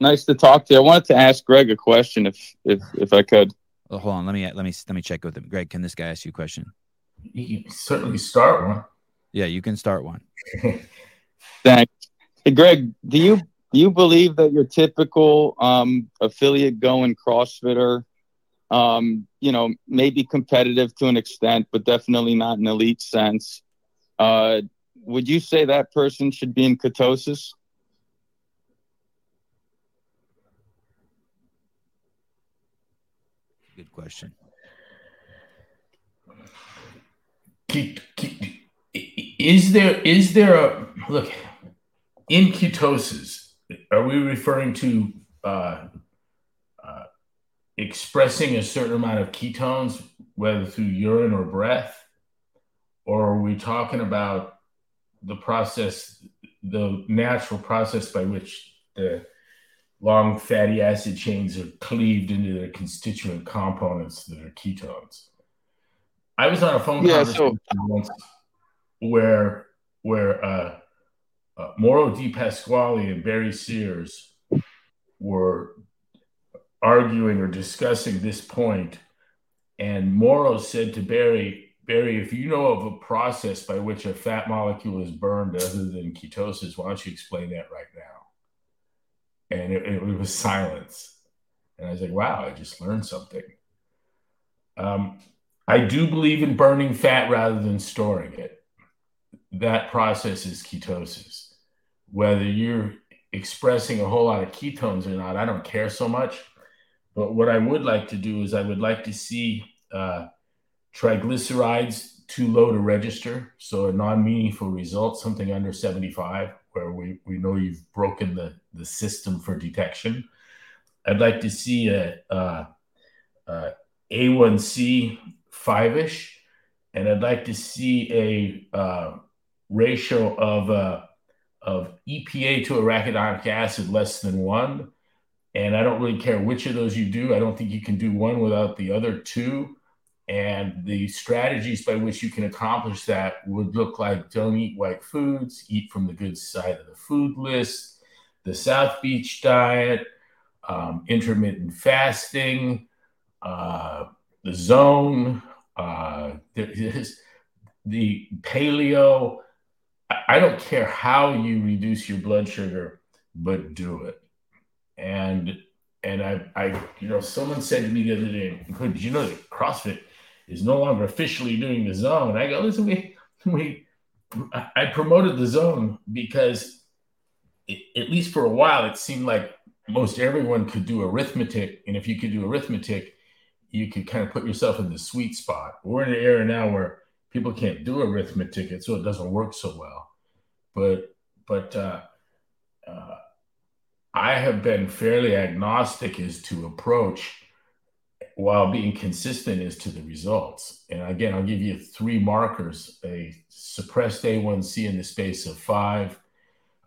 nice to talk to you. I wanted to ask Greg a question, if if if I could. Well, hold on. Let me let me let me check with him. Greg, can this guy ask you a question? You can certainly start one. Yeah, you can start one. Thanks. Hey, Greg, do you do you believe that your typical um, affiliate going CrossFitter, um, you know, maybe competitive to an extent, but definitely not an elite sense? Uh, would you say that person should be in ketosis? Good question. Is there is there a look? in ketosis, are we referring to uh, uh, expressing a certain amount of ketones, whether through urine or breath? Or are we talking about the process, the natural process by which the long fatty acid chains are cleaved into their constituent components that are ketones? I was on a phone yeah, conversation so- once where where uh, uh, Mauro Di Pasquale and Barry Sears were arguing or discussing this point, and Mauro said to Barry, Barry, if you know of a process by which a fat molecule is burned other than ketosis, why don't you explain that right now? And it, it was silence. And I was like, wow, I just learned something. Um, I do believe in burning fat rather than storing it. That process is ketosis whether you're expressing a whole lot of ketones or not, I don't care so much. But what I would like to do is I would like to see uh, triglycerides too low to register, so a non-meaningful result, something under 75, where we, we know you've broken the, the system for detection. I'd like to see a, a, a A1C five-ish, and I'd like to see a uh, ratio of uh, of EPA to arachidonic acid less than one. And I don't really care which of those you do. I don't think you can do one without the other two. And the strategies by which you can accomplish that would look like don't eat white foods, eat from the good side of the food list, the South Beach diet, um, intermittent fasting, uh, the zone, uh, the paleo, I don't care how you reduce your blood sugar, but do it. And and I, I, you know, someone said to me the other day, "Did you know that CrossFit is no longer officially doing the zone?" I go, "Listen, we, we, I promoted the zone because, it, at least for a while, it seemed like most everyone could do arithmetic, and if you could do arithmetic, you could kind of put yourself in the sweet spot. We're in an era now where people can't do arithmetic, so it doesn't work so well. But but uh, uh, I have been fairly agnostic as to approach while being consistent as to the results. And again, I'll give you three markers a suppressed A1C in the space of five,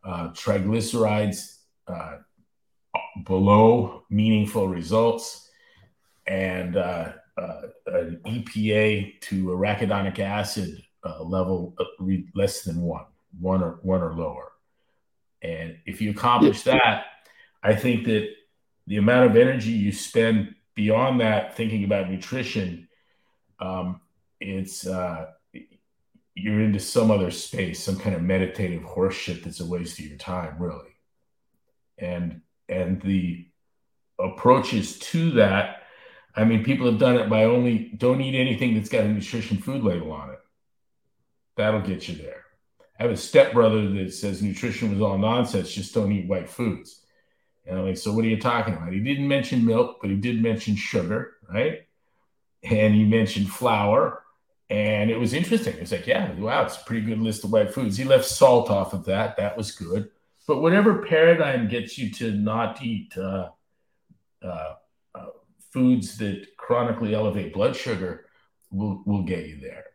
uh, triglycerides uh, below meaningful results, and uh, uh an EPA to arachidonic acid uh, level less than one, one or one or lower. And if you accomplish that, I think that the amount of energy you spend beyond that, thinking about nutrition, um, it's uh, you're into some other space, some kind of meditative horseshit that's a waste of your time, really. And and the approaches to that, I mean, people have done it by only don't eat anything that's got a nutrition food label on it. That'll get you there. I have a stepbrother that says nutrition was all nonsense, just don't eat white foods. And I'm like, so what are you talking about? He didn't mention milk, but he did mention sugar, right? And he mentioned flour. And it was interesting. It was like, yeah, wow, it's a pretty good list of white foods. He left salt off of that. That was good. But whatever paradigm gets you to not eat uh, uh, uh, foods that chronically elevate blood sugar will, will get you there.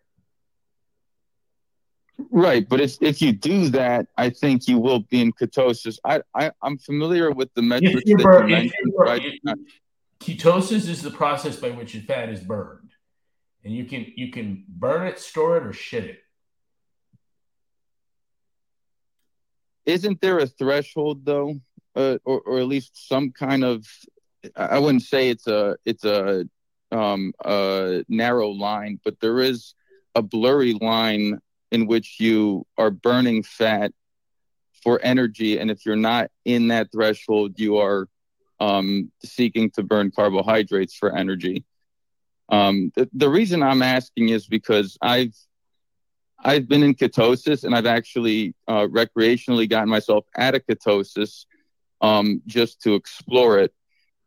Right, but if if you do that, I think you will be in ketosis. I, I am familiar with the metrics that you mentioned. Right? Ketosis is the process by which your fat is burned, and you can you can burn it, store it, or shit it. Isn't there a threshold though, uh, or or at least some kind of? I wouldn't say it's a it's a um a narrow line, but there is a blurry line in which you are burning fat for energy. And if you're not in that threshold, you are um, seeking to burn carbohydrates for energy. Um, the, the reason I'm asking is because I've I've been in ketosis and I've actually uh, recreationally gotten myself out of ketosis um, just to explore it.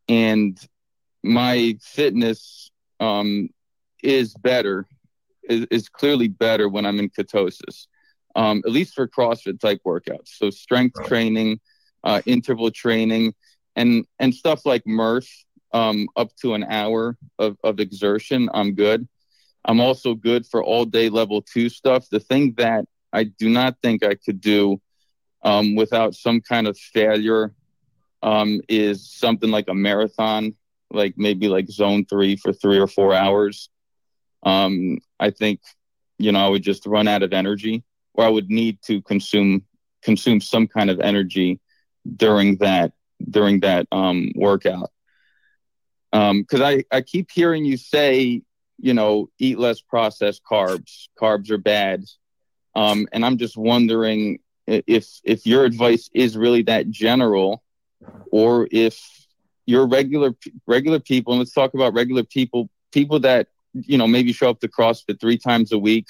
And my fitness um, is better is, is clearly better when I'm in ketosis, um, at least for CrossFit type workouts. So strength right. training, uh, interval training, and and stuff like Murph, um, up to an hour of, of exertion. I'm good. I'm also good for all day level two stuff. The thing that I do not think I could do um, without some kind of failure um, is something like a marathon, like maybe like zone three for three or four hours um, I think, you know, I would just run out of energy or I would need to consume consume some kind of energy during that during that um, workout. Because um, I, I keep hearing you say, you know, eat less processed carbs. Carbs are bad. Um, and I'm just wondering if if your advice is really that general, or if your regular regular people. And let's talk about regular people, people that you know, maybe show up to CrossFit three times a week.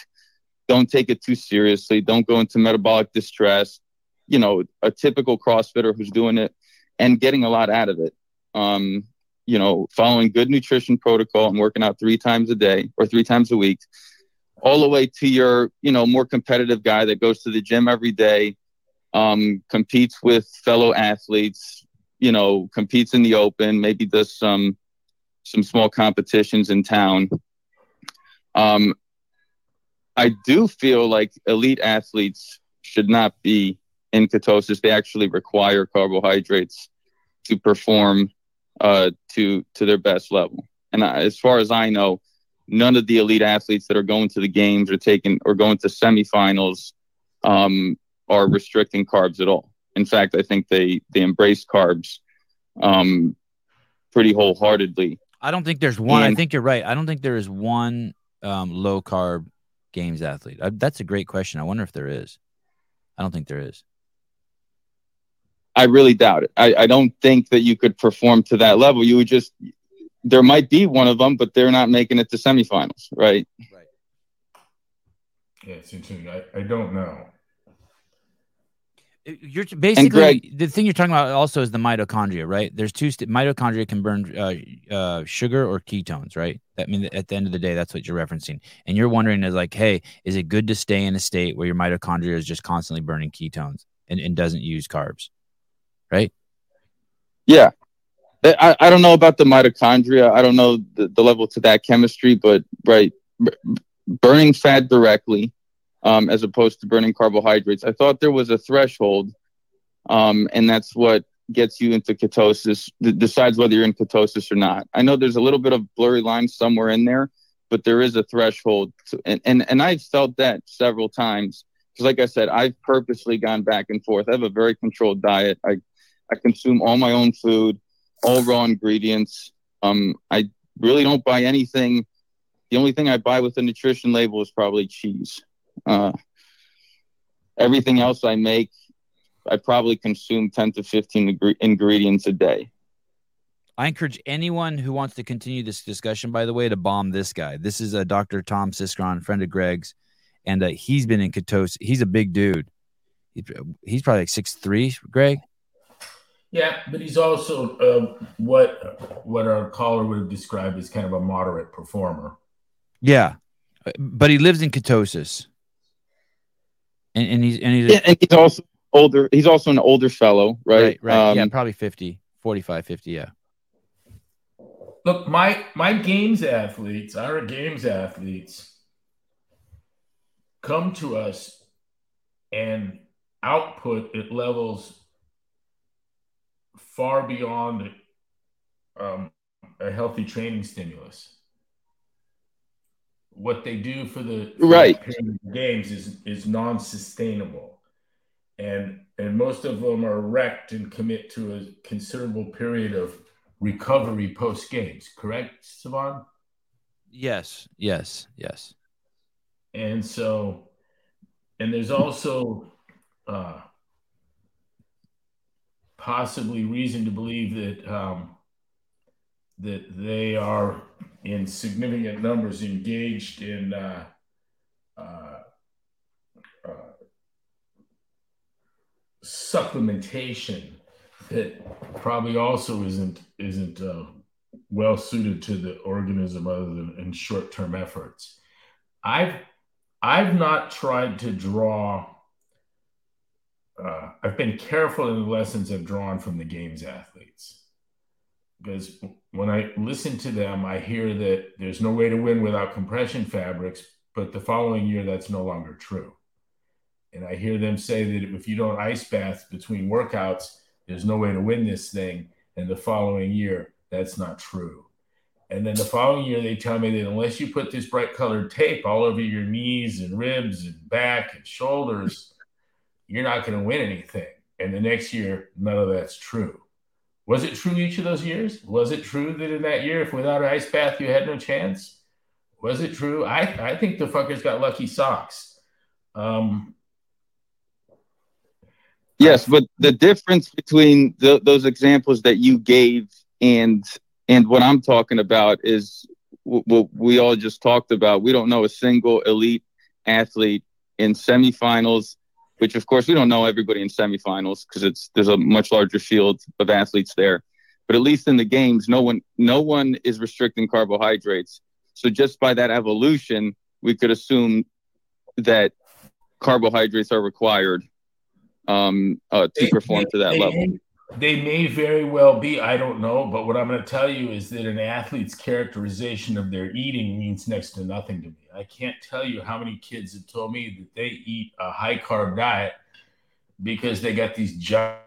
Don't take it too seriously. Don't go into metabolic distress. You know, a typical CrossFitter who's doing it and getting a lot out of it. Um, you know, following good nutrition protocol and working out three times a day or three times a week, all the way to your, you know, more competitive guy that goes to the gym every day, um, competes with fellow athletes, you know, competes in the open, maybe does some some small competitions in town um, I do feel like elite athletes should not be in ketosis. They actually require carbohydrates to perform uh, to to their best level. And I, as far as I know, none of the elite athletes that are going to the games or taking or going to semifinals um, are restricting carbs at all. In fact, I think they they embrace carbs um, pretty wholeheartedly. I don't think there's one. And, I think you're right. I don't think there is one um, low carb games athlete? I, that's a great question. I wonder if there is. I don't think there is. I really doubt it. I, I don't think that you could perform to that level. You would just, there might be one of them, but they're not making it to semifinals, right? Right. Yeah, it's interesting. I, I don't know. You're basically Greg, the thing you're talking about also is the mitochondria, right? There's two st- mitochondria can burn uh, uh, sugar or ketones, right? That I mean at the end of the day, that's what you're referencing. And you're wondering is like, hey, is it good to stay in a state where your mitochondria is just constantly burning ketones and, and doesn't use carbs, right? Yeah. I, I don't know about the mitochondria. I don't know the, the level to that chemistry, but right, b- burning fat directly, um, as opposed to burning carbohydrates. I thought there was a threshold, um, and that's what gets you into ketosis, decides whether you're in ketosis or not. I know there's a little bit of blurry line somewhere in there, but there is a threshold, to, and, and and I've felt that several times. Because, like I said, I've purposely gone back and forth. I have a very controlled diet. I I consume all my own food, all raw ingredients. Um, I really don't buy anything. The only thing I buy with a nutrition label is probably cheese. Uh, everything else I make, I probably consume 10 to 15 ingredients a day. I encourage anyone who wants to continue this discussion, by the way, to bomb this guy. This is a uh, Dr. Tom Siskron, friend of Greg's, and uh, he's been in ketosis. He's a big dude. He, he's probably like six three, Greg. Yeah, but he's also uh, what what our caller would describe as kind of a moderate performer. Yeah, but he lives in ketosis, and, and he's and he's, yeah, and he's also older. He's also an older fellow, right? Right. right. Um, yeah, probably 50, 45, 50, Yeah. Look, my my games athletes, our games athletes, come to us and output at levels far beyond um, a healthy training stimulus. What they do for the, for right the games is is non-sustainable, and and most of them are wrecked and commit to a considerable period of recovery post games. Correct, Sevan? Yes, yes, yes. And so, and there's also uh, possibly reason to believe that um, that they are in significant numbers engaged in uh, uh, uh, supplementation that probably also isn't isn't uh, well suited to the organism other than in short term efforts. I've I've not tried to draw uh, I've been careful in the lessons I've drawn from the games athletes because when I listen to them, I hear that there's no way to win without compression fabrics, but the following year that's no longer true. And I hear them say that if you don't ice bath between workouts, there's no way to win this thing. And the following year, that's not true. And then the following year, they tell me that unless you put this bright colored tape all over your knees and ribs and back and shoulders, you're not going to win anything. And the next year, none of that's true. Was it true each of those years? Was it true that in that year, if without an ice bath, you had no chance? Was it true? I, I think the fuckers got lucky socks. Um, yes, but the difference between the, those examples that you gave and and what I'm talking about is what we all just talked about. We don't know a single elite athlete in semifinals which of course we don't know everybody in semifinals because it's there's a much larger field of athletes there. But at least in the games, no one no one is restricting carbohydrates. So just by that evolution, we could assume that carbohydrates are required um, uh, to perform to that level. They may very well be. I don't know. But what I'm going to tell you is that an athlete's characterization of their eating means next to nothing to me. I can't tell you how many kids have told me that they eat a high carb diet because they got these giant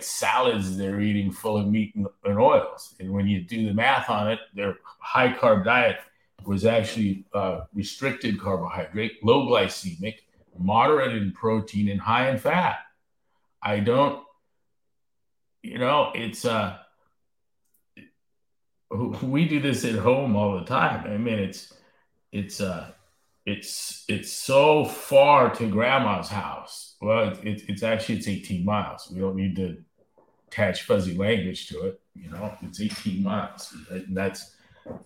salads they're eating full of meat and, oils. And when you do the math on it, their high carb diet was actually uh, restricted carbohydrate, low glycemic, moderate in protein, and high in fat. I don't you know, it's uh we do this at home all the time. I mean, it's it's uh it's it's so far to grandma's house. Well, it's it's actually it's 18 miles. We don't need to attach fuzzy language to it. You know, it's 18 miles. And that's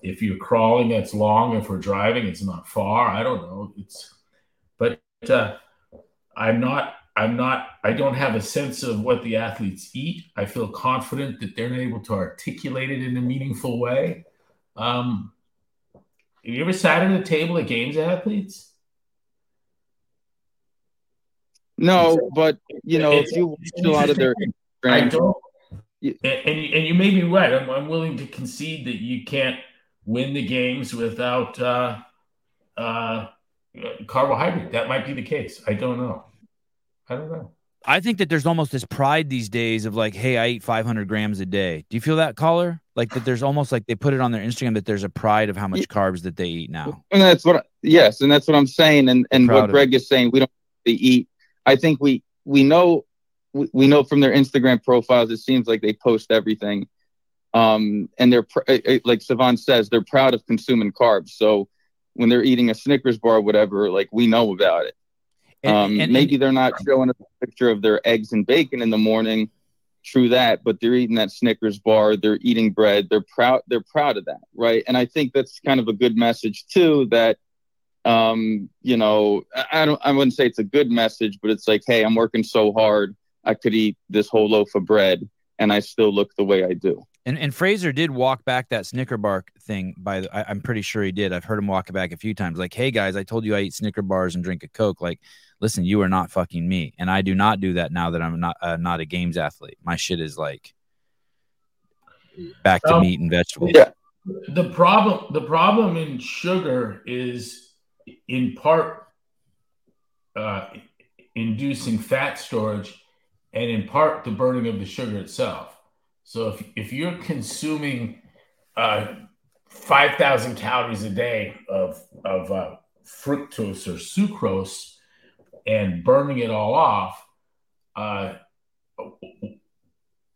if you're crawling, that's long. If we're driving, it's not far. I don't know. It's but uh, I'm not I'm not, I don't have a sense of what the athletes eat. I feel confident that they're able to articulate it in a meaningful way. Um, have you ever sat at a table at games athletes? No, but you know, if you a lot of their I don't and, and, and you may be right. I'm, I'm willing to concede that you can't win the games without uh, uh, carbohydrate. That might be the case. I don't know. I don't know. I think that there's almost this pride these days of like, hey, I eat 500 grams a day. Do you feel that, caller? Like that there's almost like they put it on their Instagram that there's a pride of how much carbs that they eat now. And that's what, yes, and that's what I'm saying. And and what Greg is saying, we don't eat. I think we we know we, we know from their Instagram profiles, it seems like they post everything. Um, and they're pr- like Sevan says, they're proud of consuming carbs. So when they're eating a Snickers bar or whatever, like we know about it. And, um, and, maybe they're not showing a picture of their eggs and bacon in the morning. True that, but they're eating that Snickers bar. They're eating bread. They're proud. They're proud of that, right? And I think that's kind of a good message too. That um, you know, I don't. I wouldn't say it's a good message, but it's like, hey, I'm working so hard. I could eat this whole loaf of bread, and I still look the way I do. And and Fraser did walk back that Snicker bar thing. By the, I, am pretty sure he did. I've heard him walk it back a few times. Like, hey guys, I told you I eat Snicker bars and drink a Coke. Like, listen, you are not fucking me, and I do not do that now that I'm not uh, not a games athlete. My shit is like back to um, meat and vegetables. Yeah. The problem the problem in sugar is in part uh, inducing fat storage, and in part the burning of the sugar itself. So if if you're consuming uh, five thousand calories a day of of uh, fructose or sucrose and burning it all off, uh,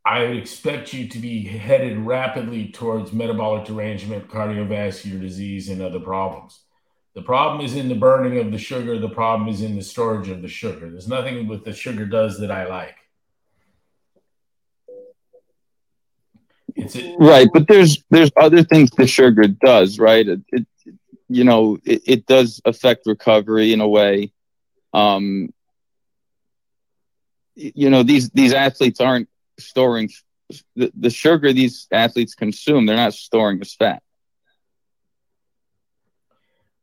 I would expect you to be headed rapidly towards metabolic derangement, cardiovascular disease, and other problems. The problem is in the burning of the sugar. The problem is in the storage of the sugar. There's nothing what the sugar does that I like. A- right, but there's there's other things the sugar does, right? It, it you know it, it does affect recovery in a way um, you know these these athletes aren't storing the, the sugar these athletes consume they're not storing as fat.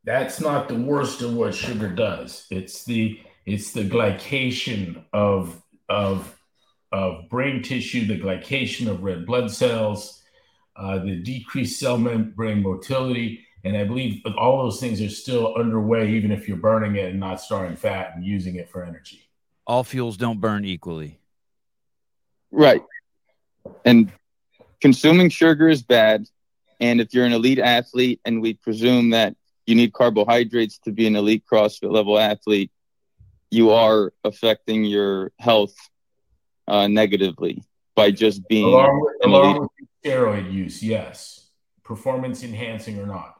That's not the worst of what sugar does. It's the it's the glycation of of of brain tissue the glycation of red blood cells uh, the decreased cell membrane motility and I believe all those things are still underway, even if you're burning it and not storing fat and using it for energy. All fuels don't burn equally. Right. And consuming sugar is bad. And if you're an elite athlete, and we presume that you need carbohydrates to be an elite CrossFit level athlete, you are affecting your health uh, negatively by just being along with, along with steroid use. Yes, performance enhancing or not.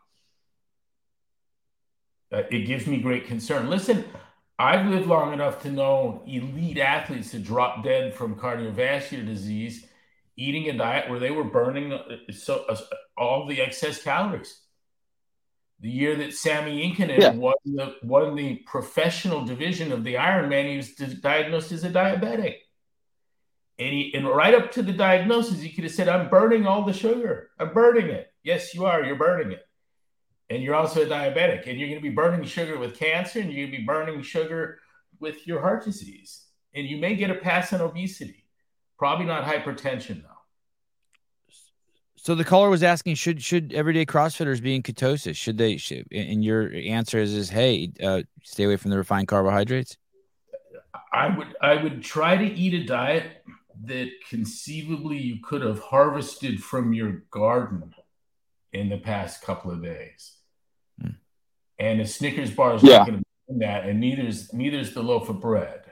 Uh, it gives me great concern. Listen, I've lived long enough to know elite athletes to drop dead from cardiovascular disease, eating a diet where they were burning uh, so uh, all the excess calories. The year that Sami Inkinen yeah. won the won the professional division of the Ironman, he was diagnosed as a diabetic. And, he, and right up to the diagnosis, he could have said, I'm burning all the sugar. I'm burning it. Yes, you are. You're burning it and you're also a diabetic, and you're going to be burning sugar with cancer, and you're going to be burning sugar with your heart disease, and you may get a pass on obesity. Probably not hypertension though. So the caller was asking, should should everyday CrossFitters be in ketosis? Should they? Should, and your answer is, is hey, uh, stay away from the refined carbohydrates. I would I would try to eat a diet that conceivably you could have harvested from your garden in the past couple of days and a Snickers bar is yeah. not going to be in that, and neither is neither is the loaf of bread.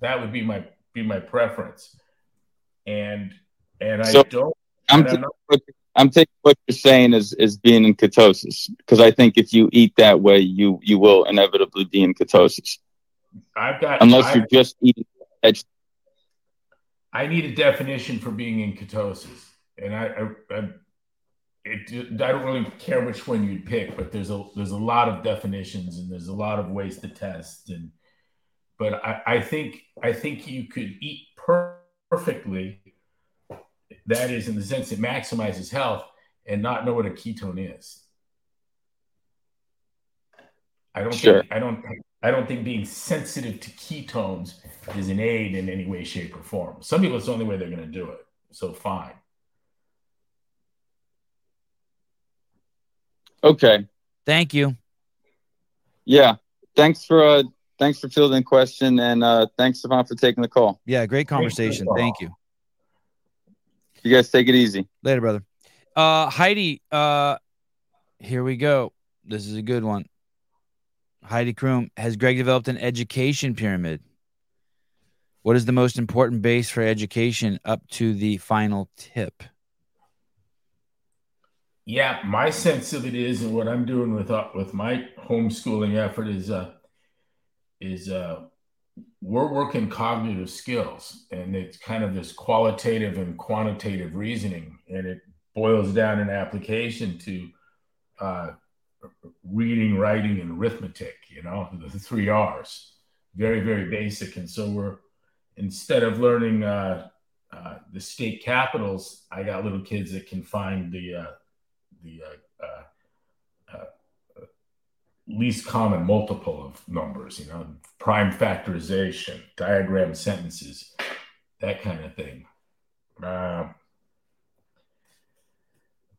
That would be my be my preference, and and I don't. I'm, t- not, I'm taking what you're saying as is being in ketosis because I think if you eat that way, you you will inevitably be in ketosis. I've got unless I, you're just eating. I need a definition for being in ketosis, and I, I, I it, I don't really care which one you'd pick, but there's a there's a lot of definitions and there's a lot of ways to test. And but I, I think I think you could eat per- perfectly. That is in the sense it maximizes health and not know what a ketone is. I don't sure. think I don't I don't think being sensitive to ketones is an aid in any way, shape, or form. Some people it's the only way they're going to do it. so fine. Okay. Thank you. Yeah. Thanks for uh thanks for fielding the question and uh thanks Sevan for taking the call. Yeah, great conversation. Thank you. You guys take it easy. Later, brother. Uh Heidi, uh here we go. This is a good one. Heidi Kroom, has Greg developed an education pyramid? What is the most important base for education up to the final tip? Yeah, my sense of it is, and what I'm doing with uh, with my homeschooling effort is, uh, is uh, we're working cognitive skills, and it's kind of this qualitative and quantitative reasoning, and it boils down in application to uh, reading, writing, and arithmetic. You know, the three R's, very very basic, and so we're instead of learning uh, uh, the state capitals, I got little kids that can find the uh, the uh, uh, uh, least common multiple of numbers, you know, prime factorization, diagram sentences, that kind of thing. Uh,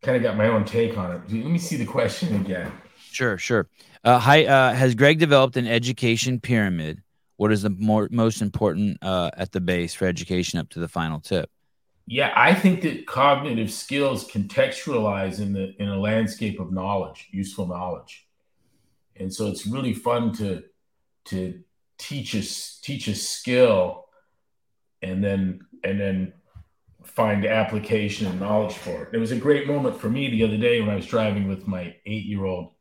kind of got my own take on it. Let me see the question again. Sure, sure. Uh, hi, uh, has Greg developed an education pyramid? What is the more most important at the base for education up to the final tip? Yeah, I think that cognitive skills contextualize in the in a landscape of knowledge, useful knowledge, and so it's really fun to to teach us teach a skill, and then and then find application and knowledge for it. It was a great moment for me the other day when I was driving with my eight year old,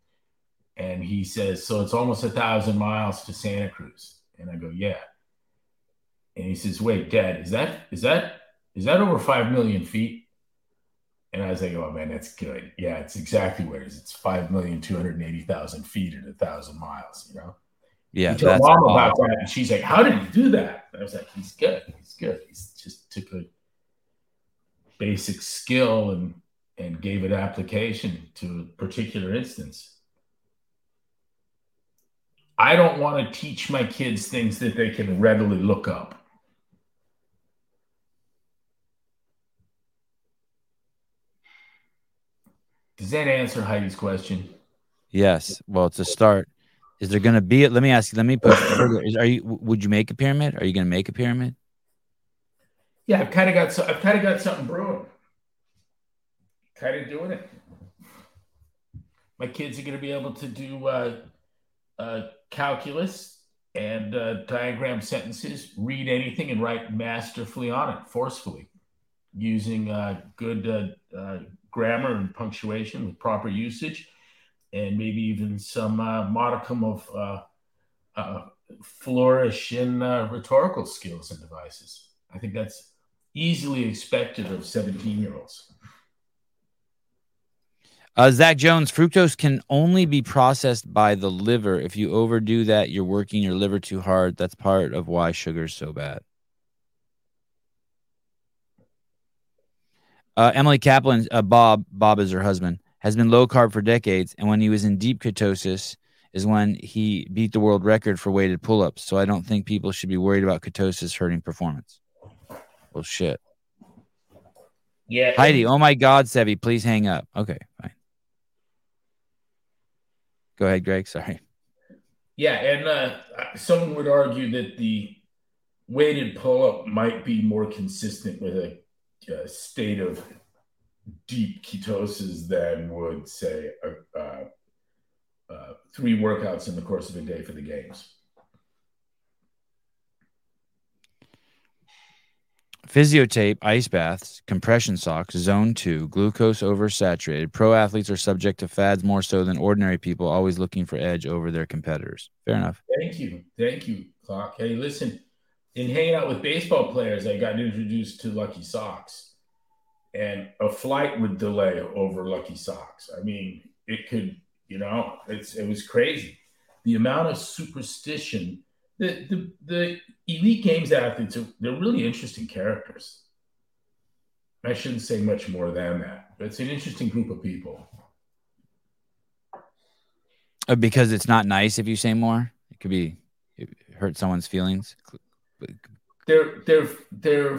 and he says, "So it's almost a thousand miles to Santa Cruz," and I go, "Yeah," and he says, "Wait, Dad, is that is that is that over 5 million feet? And I was like, oh man, that's good. Yeah, it's exactly what it is. It's 5,280,000 feet at a thousand miles, you know? Yeah. He told mom about that. And she's like, how did he do that? And I was like, he's good. He's good. He's just took a basic skill and, and gave it application to a particular instance. I don't want to teach my kids things that they can readily look up. Does that answer Heidi's question? Yes. Well, it's a start. Is there going to be? Let me ask you. Let me put. Is, are you? Would you make a pyramid? Are you going to make a pyramid? Yeah, I've kind of got. So, I've kind of got something brewing. Kind of doing it. My kids are going to be able to do uh, uh, calculus and uh, diagram sentences, read anything, and write masterfully on it, forcefully, using uh, good uh, uh, grammar and punctuation with proper usage, and maybe even some uh, modicum of uh, uh, flourish in uh, rhetorical skills and devices. I think that's easily expected of 17 year olds. Uh, Zach Jones, fructose can only be processed by the liver. If you overdo that, you're working your liver too hard. That's part of why sugar is so bad. Uh, Emily Kaplan, uh, Bob, Bob is her husband, has been low carb for decades, and when he was in deep ketosis, is when he beat the world record for weighted pull ups. So I don't think people should be worried about ketosis hurting performance. Well, shit. Yeah. Heidi, oh my God, Sevi, please hang up. Okay, fine. Go ahead, Greg. Sorry. Yeah, and uh, someone would argue that the weighted pull up might be more consistent with a uh, state of deep ketosis than would say uh, uh, three workouts in the course of a day for the games. Physiotape, ice baths, compression socks, zone two, glucose oversaturated. Pro athletes are subject to fads more so than ordinary people, always looking for edge over their competitors. Fair enough. Thank you. Thank you, Clock. Hey, listen, in hanging out with baseball players, I got introduced to Lucky Socks, and a flight would delay over Lucky Socks. I mean, it could, you know, it's it was crazy. The amount of superstition. The the, the elite games athletes are they're really interesting characters. I shouldn't say much more than that, but it's an interesting group of people. Uh, because it's not nice if you say more. It could be it hurt someone's feelings they're they're they're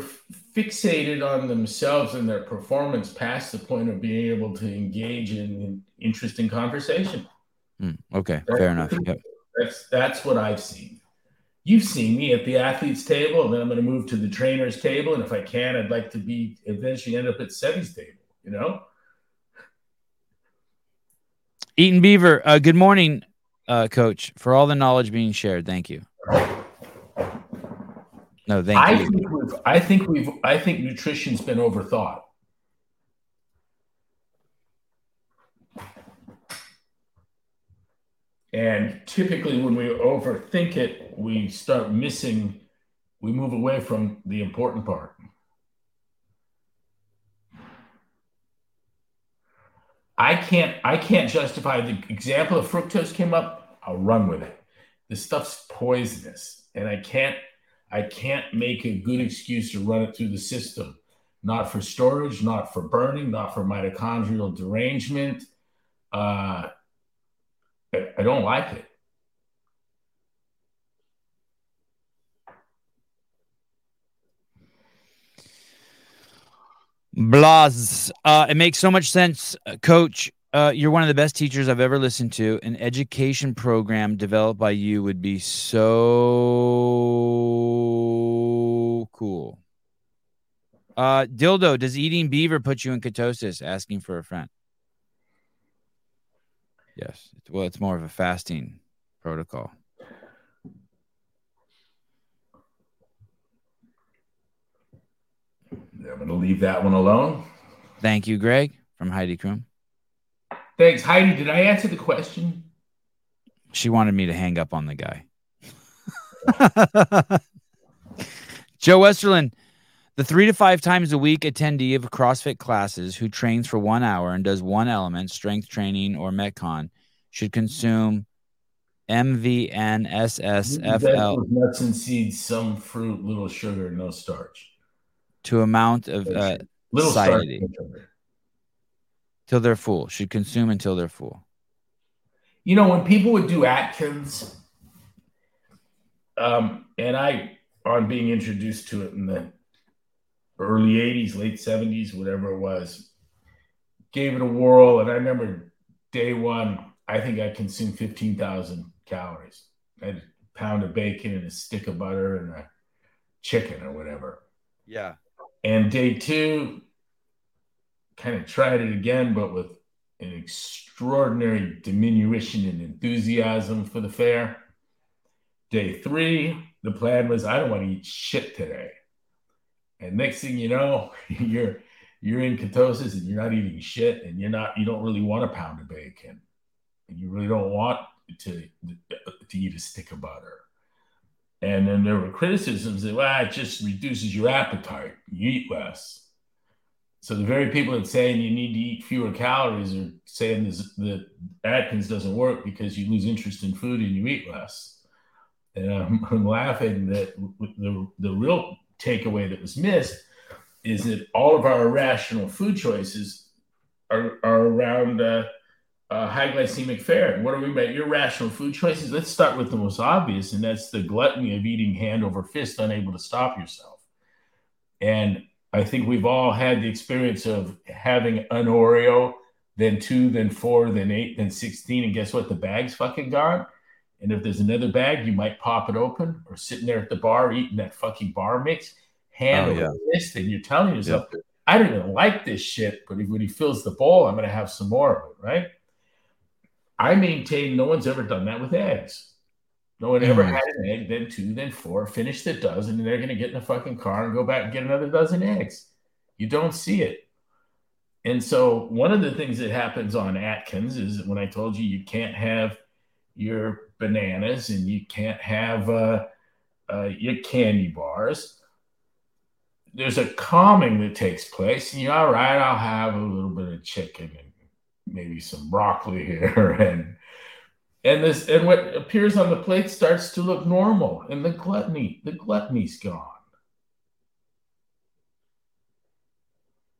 fixated on themselves and their performance past the point of being able to engage in interesting conversation. Mm, okay, that's, fair enough. Yep. That's that's what I've seen. You've seen me at the athletes table, and then I'm going to move to the trainers table, and if I can, I'd like to be eventually end up at Sevy's table. You know. Eaton Beaver, uh, good morning, uh, Coach. For all the knowledge being shared, thank you. No, thank I you. Think we've, I think we've. I think nutrition's been overthought. And typically, when we overthink it, we start missing. We move away from the important part. I can't. I can't justify the example of fructose came up. I'll run with it. This stuff's poisonous, and I can't I can't make a good excuse to run it through the system. Not for storage, not for burning, not for mitochondrial derangement. Uh, I, don't like it. Blas. Uh, it makes so much sense, uh, Coach. Uh, you're one of the best teachers I've ever listened to. An education program developed by you would be so cool. Uh, Dildo, does eating beaver put you in ketosis? Asking for a friend. Yes. Well, it's more of a fasting protocol. I'm going to leave that one alone. Thank you, Greg from Heidi Krum. Thanks, Heidi. Did I answer the question? She wanted me to hang up on the guy. Joe Westerland, the three to five times a week attendee of CrossFit classes who trains for one hour and does one element, strength training or Metcon, should consume MVNSSFL. Nuts and seeds, some fruit, little sugar, no starch. To amount of uh, little satiety. starch till they're full. Should consume until they're full. You know, when people would do Atkins, um, and I, on being introduced to it in the early 80s, late 70s, whatever it was, gave it a whirl. And I remember day one, I think I consumed 15,000 calories. I had a pound of bacon and a stick of butter and a chicken or whatever. Yeah. And day two, kind of tried it again, but with an extraordinary diminution in enthusiasm for the fair. Day three, the plan was I don't want to eat shit today. And next thing you know, you're you're in ketosis and you're not eating shit and you're not you don't really want a pound of bacon and you really don't want to to eat a stick of butter. And then there were criticisms that well, it just reduces your appetite. You eat less. So the very people that saying you need to eat fewer calories are saying this, that Atkins doesn't work because you lose interest in food and you eat less. And I'm, I'm laughing that the, the real takeaway that was missed is that all of our irrational food choices are, are around uh, uh, high glycemic fare. What are we about irrational food choices? Let's start with the most obvious, and that's the gluttony of eating hand over fist, unable to stop yourself. And I think we've all had the experience of having an Oreo, then two, then four, then eight, then 16. And guess what? The bag's fucking gone. And if there's another bag, you might pop it open or sitting there at the bar eating that fucking bar mix, hand oh, yeah. fist, and you're telling yourself, yep. I don't even like this shit, but when he fills the bowl, I'm going to have some more of it, right? I maintain no one's ever done that with eggs. No one ever mm. had an egg, then two, then four, finished the dozen, and they're going to get in a fucking car and go back and get another dozen eggs. You don't see it. And so, one of the things that happens on Atkins is when I told you you can't have your bananas and you can't have uh, uh, your candy bars, there's a calming that takes place. And you're all right, I'll have a little bit of chicken and maybe some broccoli here and and this and what appears on the plate starts to look normal and the gluttony the gluttony's gone.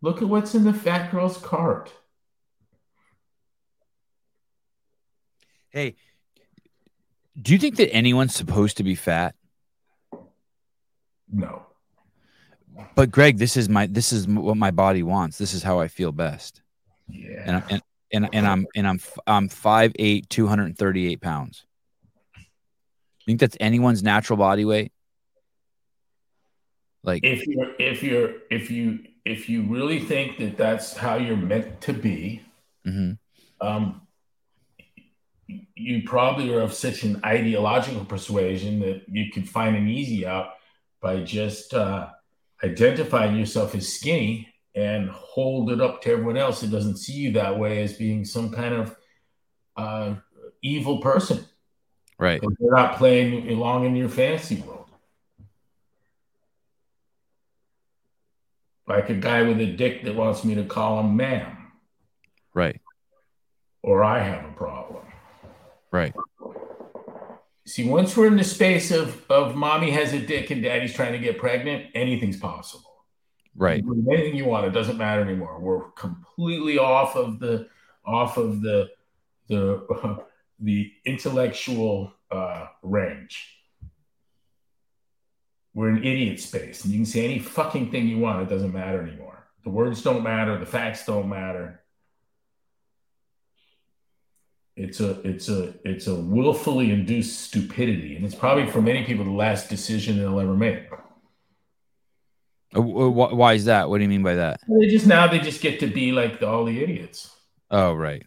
Look at what's in the fat girl's cart. Hey do you think that anyone's supposed to be fat no but Greg, this is my this is what my body wants. This is how I feel best. Yeah. And and and, and I'm and I'm I'm five eight, two hundred and thirty eight pounds. You think that's anyone's natural body weight? Like if you're if you're if you if you really think that that's how you're meant to be, mhm. um, you probably are of such an ideological persuasion that you could find an easy out by just uh, identifying yourself as skinny and hold it up to everyone else that doesn't see you that way as being some kind of uh, evil person. right. They're not playing along in your fantasy world. Like a guy with a dick that wants me to call him ma'am, Right. or I have a problem. Right. See, once we're in the space of, of mommy has a dick and daddy's trying to get pregnant, anything's possible. Right. You anything you want, it doesn't matter anymore. We're completely off of the off of the the the intellectual uh, range. We're in idiot space, and you can say any fucking thing you want. It doesn't matter anymore. The words don't matter. The facts don't matter. It's a it's a it's a willfully induced stupidity, and it's probably for many people the last decision they'll ever make. Uh, wh- Why is that? What do you mean by that? They just now they just get to be like the, all the idiots. Oh, right.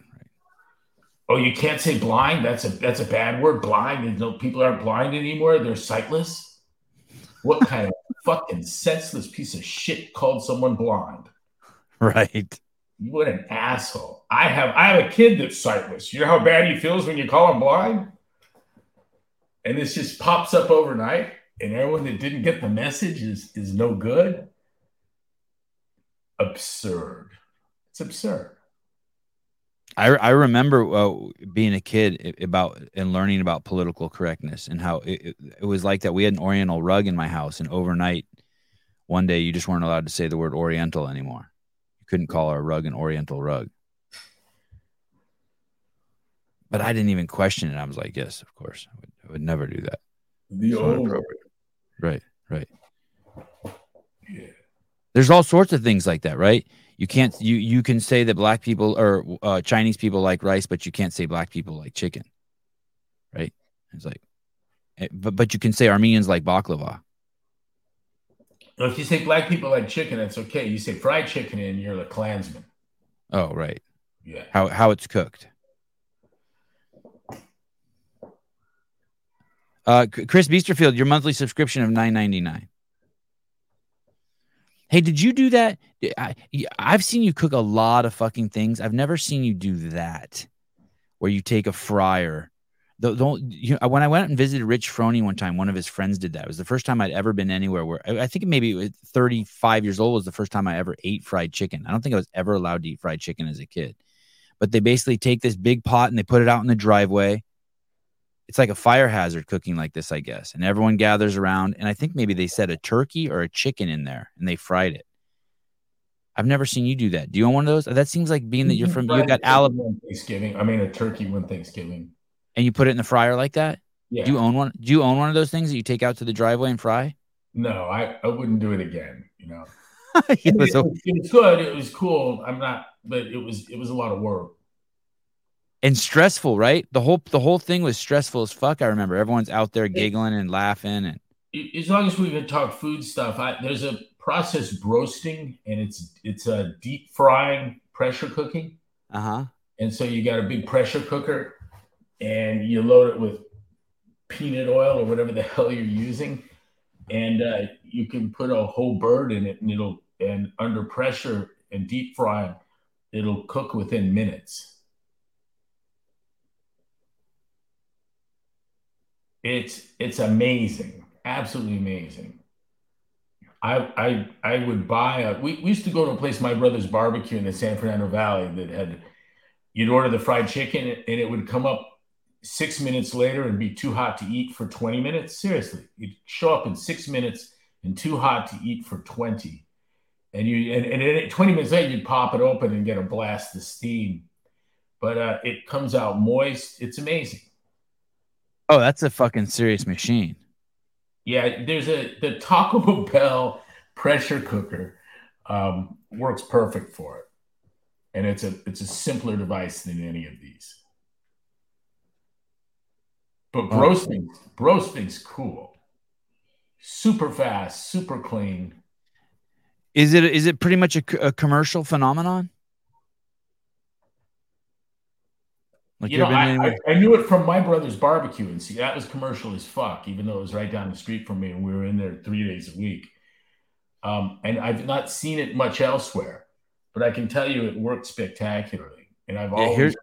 Oh, you can't say blind. That's a that's a bad word. Blind. There's no people aren't blind anymore. They're sightless. What kind of fucking senseless piece of shit called someone blind? Right. What an asshole. I have I have a kid that's sightless. You know how bad he feels when you call him blind? And this just pops up overnight, and everyone that didn't get the message is is no good. Absurd. It's absurd. I, I remember uh, being a kid about and learning about political correctness and how it, it, it was like that. We had an Oriental rug in my house, and overnight, one day, you just weren't allowed to say the word Oriental anymore. You couldn't call our rug an Oriental rug. But I didn't even question it. I was like, yes, of course. I would, I would never do that. The So old inappropriate. Right, right. Yeah. There's all sorts of things like that, right? You can't you you can say that black people or uh, Chinese people like rice, but you can't say black people like chicken, right? It's like, eh, but but you can say Armenians like baklava. If you say black people like chicken, that's okay. You say fried chicken and you're the Klansman. Oh, right. Yeah. How how it's cooked. Uh, Chris Beesterfield, your monthly subscription of nine ninety nine. Hey, did you do that? I, I've seen you cook a lot of fucking things. I've never seen you do that, where you take a fryer. The, don't you know, when I went out and visited Rich Froning one time, one of his friends did that. It was the first time I'd ever been anywhere where I think maybe it was 35 years old was the first time I ever ate fried chicken. I don't think I was ever allowed to eat fried chicken as a kid. But they basically take this big pot and they put it out in the driveway. It's like a fire hazard cooking like this, I guess. And everyone gathers around. And I think maybe they set a turkey or a chicken in there and they fried it. I've never seen you do that. Do you own one of those? That seems like being that you're from, you got Alabama Thanksgiving. I mean, a turkey one Thanksgiving. And you put it in the fryer like that. Yeah. Do you own one? Do you own one of those things that you take out to the driveway and fry? no, I, I wouldn't do it again. You know, Yeah, I mean, so- it, was, it was good. It was cool. I'm not, but it was it was a lot of work. and stressful, right? The whole the whole thing was stressful as fuck. I remember everyone's out there giggling and laughing and As long as we can talk food stuff, I, there's a process broasting, and it's it's a deep frying pressure cooking. uh huh. And so you got a big pressure cooker and you load it with peanut oil or whatever the hell you're using. And uh, you can put a whole bird in it and it'll, and under pressure and deep fry, it'll cook within minutes. It's, it's amazing. Absolutely amazing. I, I, I would buy a, we, we used to go to a place, my brother's barbecue in the San Fernando Valley that had you'd order the fried chicken and it would come up six minutes later and be too hot to eat for 20 minutes. Seriously, you'd show up in six minutes and too hot to eat for 20. And you and, and then 20 minutes later, you'd pop it open and get a blast of steam. But uh, it comes out moist. It's amazing. Oh, that's a fucking serious machine. Yeah, there's a the Taco Bell pressure cooker um, works perfect for it, and it's a it's a simpler device than any of these. But broasting, broasting's cool, super fast, super clean. Is it is it pretty much a, a commercial phenomenon? Like you know, I, I, I, knew it from my brother's barbecue, and see that was commercial as fuck, even though it was right down the street from me, and we were in there three days a week. Um, and I've not seen it much elsewhere, but I can tell you it worked spectacularly. And I've yeah, always.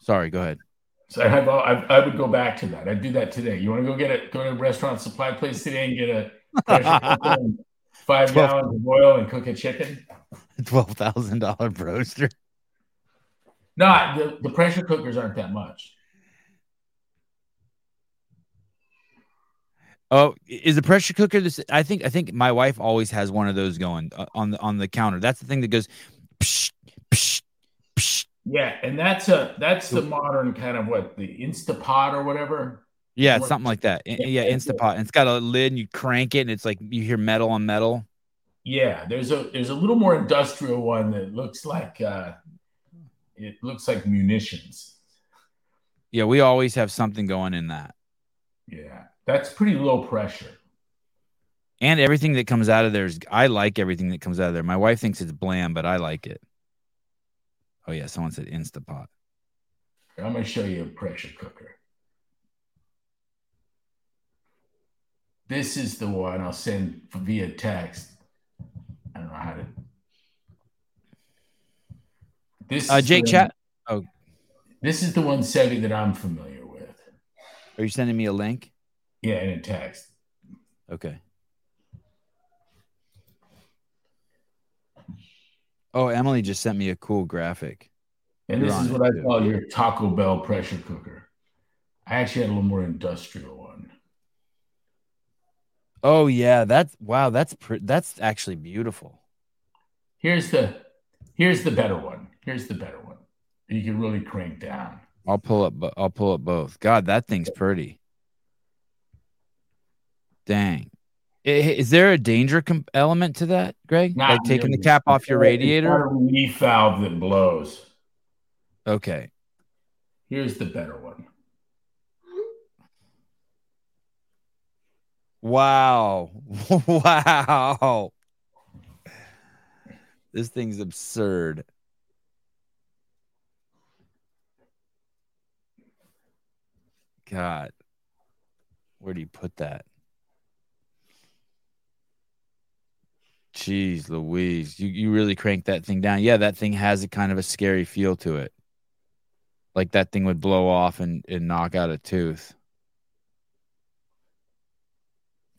Sorry, go ahead. So I've, I've, i would go back to that. I'd do that today. You want to go get it? Go to a restaurant supply place today and get a five 12, gallons of oil and cook a chicken. Twelve thousand dollar broaster. No, the, the pressure cookers aren't that much. Oh, is the pressure cooker this? I think I think my wife always has one of those going uh, on the on the counter. That's the thing that goes. Psh, psh, psh. Yeah, and that's a that's the modern kind of what the Instapot or whatever. Yeah, something like that. Yeah, Instapot. And it's got a lid, and you crank it, and it's like you hear metal on metal. Yeah, there's a there's a little more industrial one that looks like uh, it looks like munitions. Yeah, we always have something going in that. Yeah, that's pretty low pressure. And everything that comes out of there is, I like everything that comes out of there. My wife thinks it's bland, but I like it. Oh, yeah, someone said Instapot. I'm going to show you a pressure cooker. This is the one I'll send via text. I don't know how to this uh, Jake Chat. Oh, this is the one Sevi that I'm familiar with. Are you sending me a link? Yeah, in a text. Okay. Oh, Emily just sent me a cool graphic. And You're this is what I too. call your Taco Bell pressure cooker. I actually had a little more industrial one. Oh yeah, that's wow. That's pr- that's actually beautiful. Here's the here's the better one. Here's the better one. You can really crank down. I'll pull up. I'll pull up both. God, that thing's pretty. Dang. Is there a danger comp- element to that, Greg? Not like taking the cap off your radiator? a relief valve that blows. Okay. Here's the better one. Wow. wow. This thing's absurd. God, where do you put that? Jeez Louise, you, you really cranked that thing down. Yeah, that thing has a kind of a scary feel to it. Like that thing would blow off and, and knock out a tooth.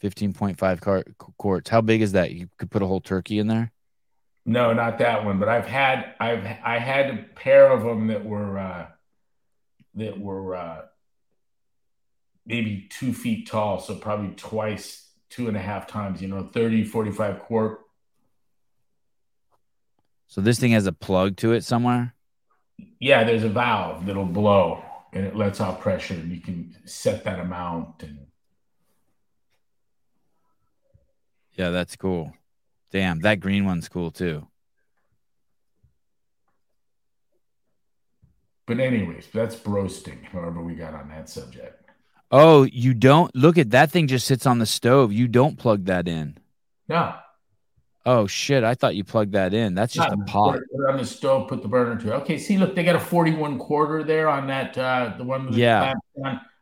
15.5 car- quarts. How big is that? You could put a whole turkey in there? No, not that one, but I've had I've I had a pair of them that were uh that were uh maybe two feet tall, so probably twice, two and a half times, you know, 30, 45 quart. So this thing has a plug to it somewhere? Yeah, there's a valve that'll blow and it lets out pressure and you can set that amount and Yeah, that's cool. Damn, that green one's cool too. But anyways, that's broasting, however we got on that subject. Oh, you don't look at that thing just sits on the stove. You don't plug that in. No. Oh shit! I thought you plugged that in. That's just a pot. Put it on the stove. Put the burner to. It. Okay. See, look, they got a forty-one quarter there on that. Uh, the one. With yeah.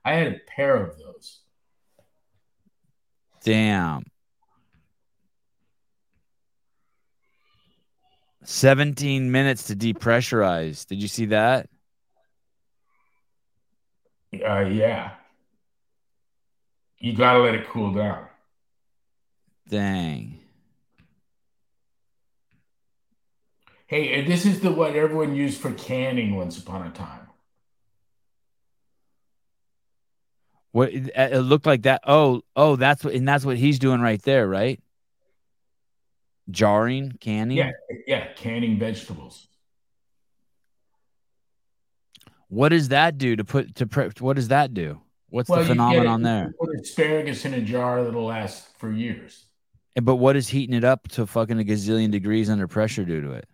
I had a pair of those. Damn. 17 minutes to depressurize. Did you see that? Uh, yeah you got to let it cool down. Dang. Hey, and this is the what everyone used for canning once upon a time. What it looked like that? Oh, oh, that's what, and that's what he's doing right there, right? Jarring, canning. Yeah, yeah, canning vegetables. What does that do to put to prep? What does that do? What's well, the phenomenon there? Put asparagus in a jar that'll last for years. But what is heating it up to fucking a gazillion degrees under pressure do to it?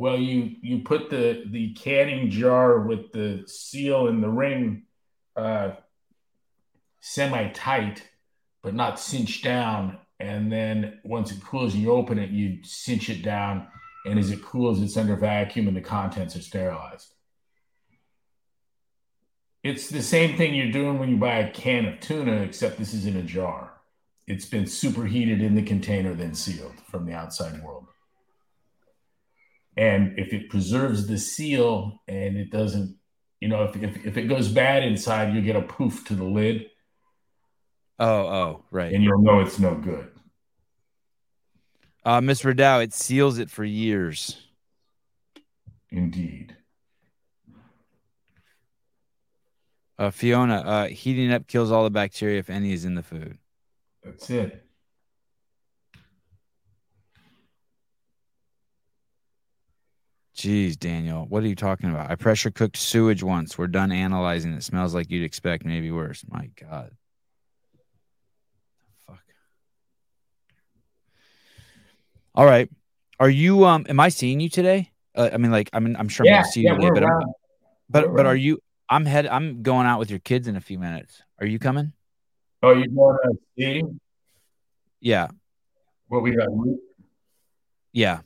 Well, you you put the the canning jar with the seal and the ring uh, semi tight, but not cinched down. And then once it cools and you open it, you cinch it down. And as it cools, it's under vacuum and the contents are sterilized. It's the same thing you're doing when you buy a can of tuna, except this is in a jar. It's been superheated in the container, then sealed from the outside world. And if it preserves the seal and it doesn't, you know, if, if, if it goes bad inside, you get a poof to the lid. Oh, oh, right. And you'll know it's no good. Uh, Miss Ridow, it seals it for years. Indeed. Uh, Fiona, uh, heating up kills all the bacteria if any is in the food. That's it. Jeez, Daniel, what are you talking about? I pressure cooked sewage once. We're done analyzing. It smells like you'd expect, maybe worse. My God. Fuck. All right. Are you um am I seeing you today? Uh, I mean like I mean I'm sure I'm Yeah, gonna see yeah, you today, but I'm, but We're but are you I'm head I'm going out with your kids in a few minutes. Are you coming? Oh, you going to see Yeah. what we got? Yeah.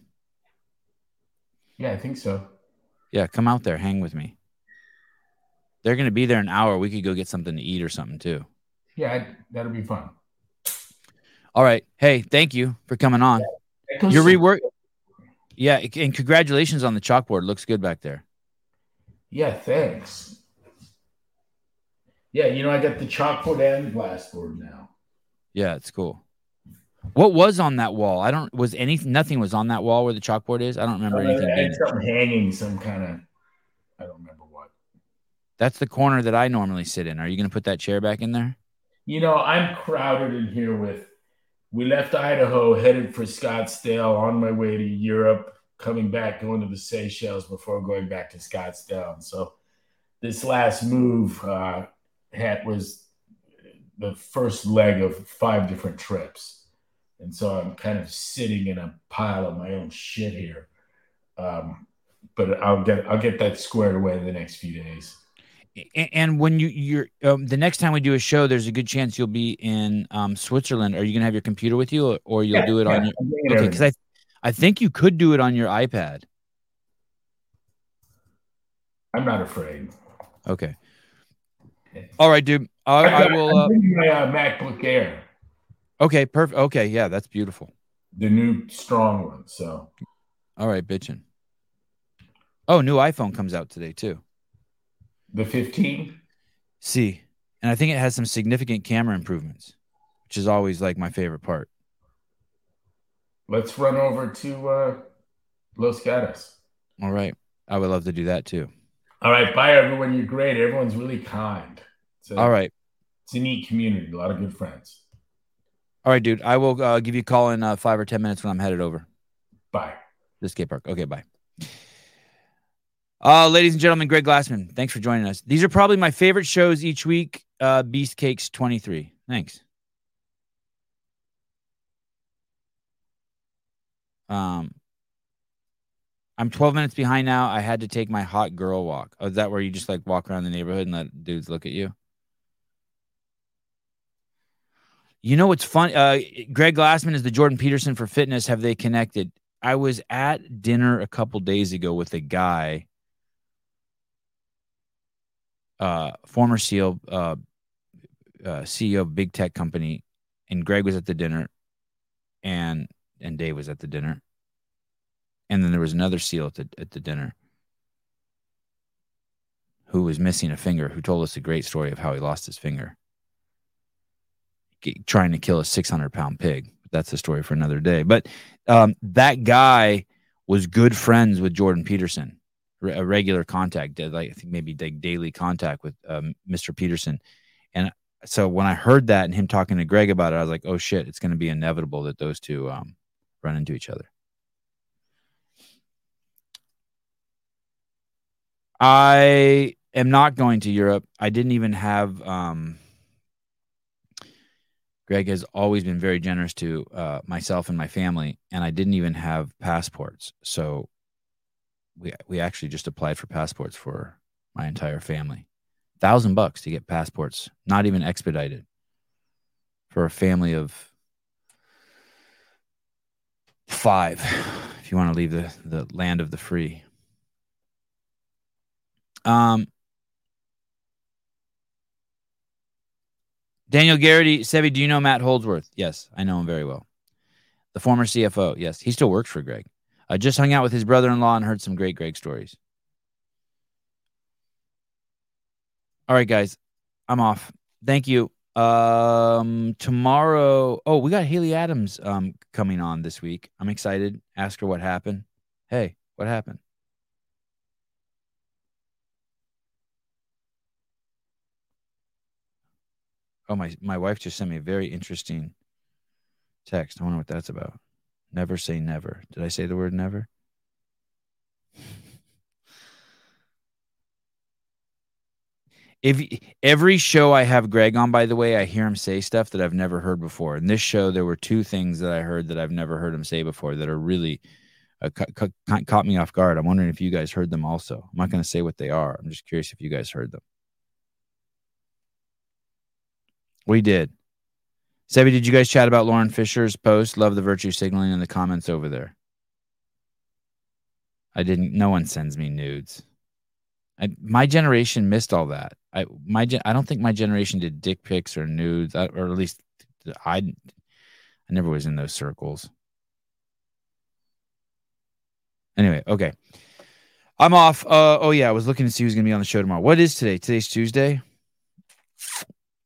Yeah, I think so. Yeah, come out there, hang with me. They're gonna be there an hour. We could go get something to eat or something too. Yeah, that'll be fun. All right. Hey, thank you for coming on. Goes Your rework. Yeah, and congratulations on the chalkboard. Looks good back there. Yeah, thanks. Yeah, you know, I got the chalkboard and the glassboard now. Yeah, it's cool. What was on that wall? I don't. Was anything? Nothing was on that wall where the chalkboard is. I don't remember Uh, anything. I had something hanging, some kind of, I don't remember what. That's the corner that I normally sit in. Are you going to put that chair back in there? You know, I'm crowded in here with. We left Idaho, headed for Scottsdale, on my way to Europe, coming back, going to the Seychelles before going back to Scottsdale. And so, this last move uh, had was the first leg of five different trips, and so I'm kind of sitting in a pile of my own shit here. Um, but I'll get I'll get that squared away in the next few days. And when you you're um, the next time we do a show, there's a good chance you'll be in um, Switzerland. Are you going to have your computer with you, or, or you'll Yeah, do it on your? I'm Okay, because. I I think you could do it on your iPad. I'm not afraid. Okay. All right, dude. I, I will. Uh, my uh, MacBook Air, okay, perfect. Okay, yeah, that's beautiful. the new strong one. So All right, bitching. Oh, new iPhone comes out today too. the 15. See, and I think it has some significant camera improvements, which is always like my favorite part. Let's run over to uh, Los Gatos. All right, I would love to do that too. All right, bye everyone. You're great. Everyone's really kind. All right, it's a neat community. A lot of good friends. All right, dude. I will uh, give you a call in uh, five or ten minutes when I'm headed over Bye. the skate park. Okay, bye. Uh, ladies and gentlemen, Greg Glassman, thanks for joining us. These are probably my favorite shows each week. Uh, Beast Cakes 23. Thanks. Um, I'm 12 minutes behind now. I had to take my hot girl walk. Oh, is that where you just like walk around the neighborhood and let dudes look at you? You know what's fun? Uh, Greg Glassman is the Jordan Peterson for fitness. Have they connected? I was at dinner a couple days ago with a guy, uh, former SEAL, uh, uh, CEO of big tech company, and Greg was at the dinner, and and Dave was at the dinner, and then there was another SEAL at the at the dinner who was missing a finger, who told us a great story of how he lost his finger trying to kill a 600 pound pig. That's a story for another day. But um, that guy was good friends with Jordan Peterson, a regular contact, like I think maybe like daily contact with um, Mr. Peterson. And so when I heard that and him talking to Greg about it, I was like, oh shit, it's going to be inevitable that those two um, run into each other. I am not going to Europe. I didn't even have um, Greg has always been very generous to uh, myself and my family, and I didn't even have passports. So we we actually just applied for passports for my entire family. Thousand bucks to get passports, not even expedited, for a family of five. If you want to leave the the land of the free. Um, Daniel Garrity, Sevi, do you know Matt Holdsworth? Yes, I know him very well. The former CFO. Yes, he still works for Greg. I just hung out with his brother in law and heard some great Greg stories. All right, guys, I'm off. Thank you. Um, tomorrow. Oh, we got Haley Adams um coming on this week. I'm excited. Ask her what happened. Hey, what happened? Oh, my my wife just sent me a very interesting text. I wonder what that's about. Never say never. Did I say the word never? If every show I have Greg on, by the way, I hear him say stuff that I've never heard before. In this show, there were two things that I heard that I've never heard him say before that are really uh, ca- ca- caught me off guard. I'm wondering if you guys heard them also. I'm not going to say what they are. I'm just curious if you guys heard them. We did. Sebi, did you guys chat about Lauren Fisher's post? Love the virtue signaling in the comments over there. I didn't. No one sends me nudes. I, my generation missed all that. I my I don't think my generation did dick pics or nudes, or at least I. I never was in those circles. Anyway, okay. I'm off. Uh, oh yeah, I was looking to see who's gonna be on the show tomorrow. What is today? Today's Tuesday.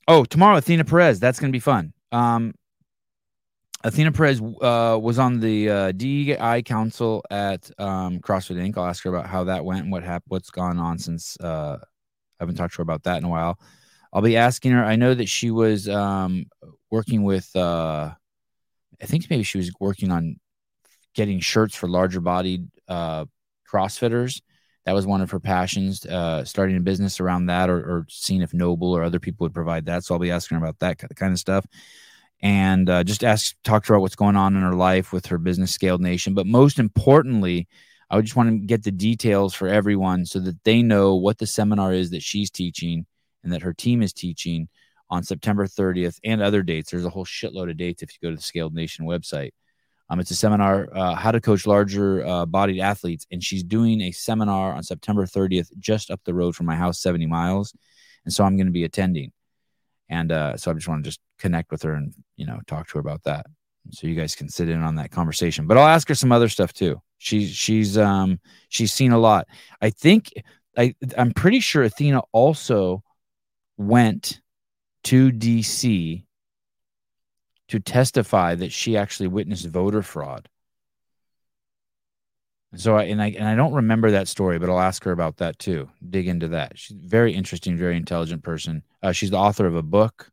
Oh, tomorrow, Athena Perez. That's gonna be fun. Um, Athena Perez uh, was on the uh, DEI council at um, CrossFit Inc. I'll ask her about how that went and what happened, what's gone on since uh, I haven't talked to her about that in a while. I'll be asking her. I know that she was um, working with. Uh, I think maybe she was working on getting shirts for larger bodied uh, CrossFitters. That was one of her passions. Uh, starting a business around that, or, or seeing if NOBULL or other people would provide that. So I'll be asking her about that kind of stuff and uh, just ask talk to her about what's going on in her life with her business scaled nation but most importantly i would just want to get the details for everyone so that they know what the seminar is that she's teaching and that her team is teaching on september 30th and other dates there's a whole shitload of dates if you go to the scaled nation website um, it's a seminar uh, how to coach larger uh, bodied athletes and she's doing a seminar on september 30th just up the road from my house 70 miles and so i'm going to be attending and uh, so I just want to just connect with her and you know talk to her about that, so you guys can sit in on that conversation. But I'll ask her some other stuff too. She's she's um she's seen a lot. I think I I'm pretty sure Athena also went to DC to testify that she actually witnessed voter fraud. So I and I and I don't remember that story, but I'll ask her about that too. Dig into that. She's very interesting, very intelligent person. Uh, she's the author of a book,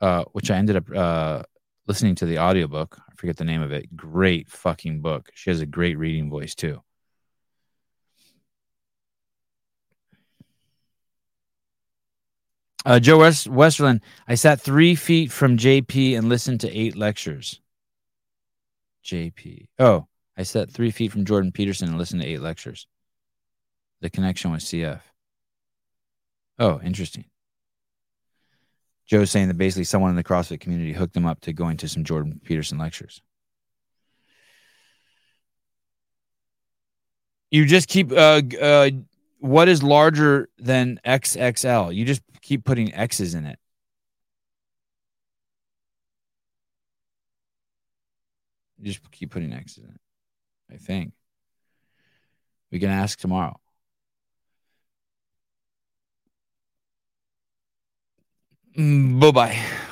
uh, which I ended up uh, listening to the audiobook. I forget the name of it. Great fucking book. She has a great reading voice too. Uh, Joe West- Westerland, I sat three feet from JP and listened to eight lectures. JP. Oh, I sat three feet from Jordan Peterson and listened to eight lectures. The connection with CF. Oh, interesting. Joe's saying that basically someone in the CrossFit community hooked him up to going to some Jordan Peterson lectures. You just keep uh, uh, what is larger than XXL? You just keep putting X's in it. Just keep putting X's in it. I think. We can ask tomorrow. Mm, bye bye.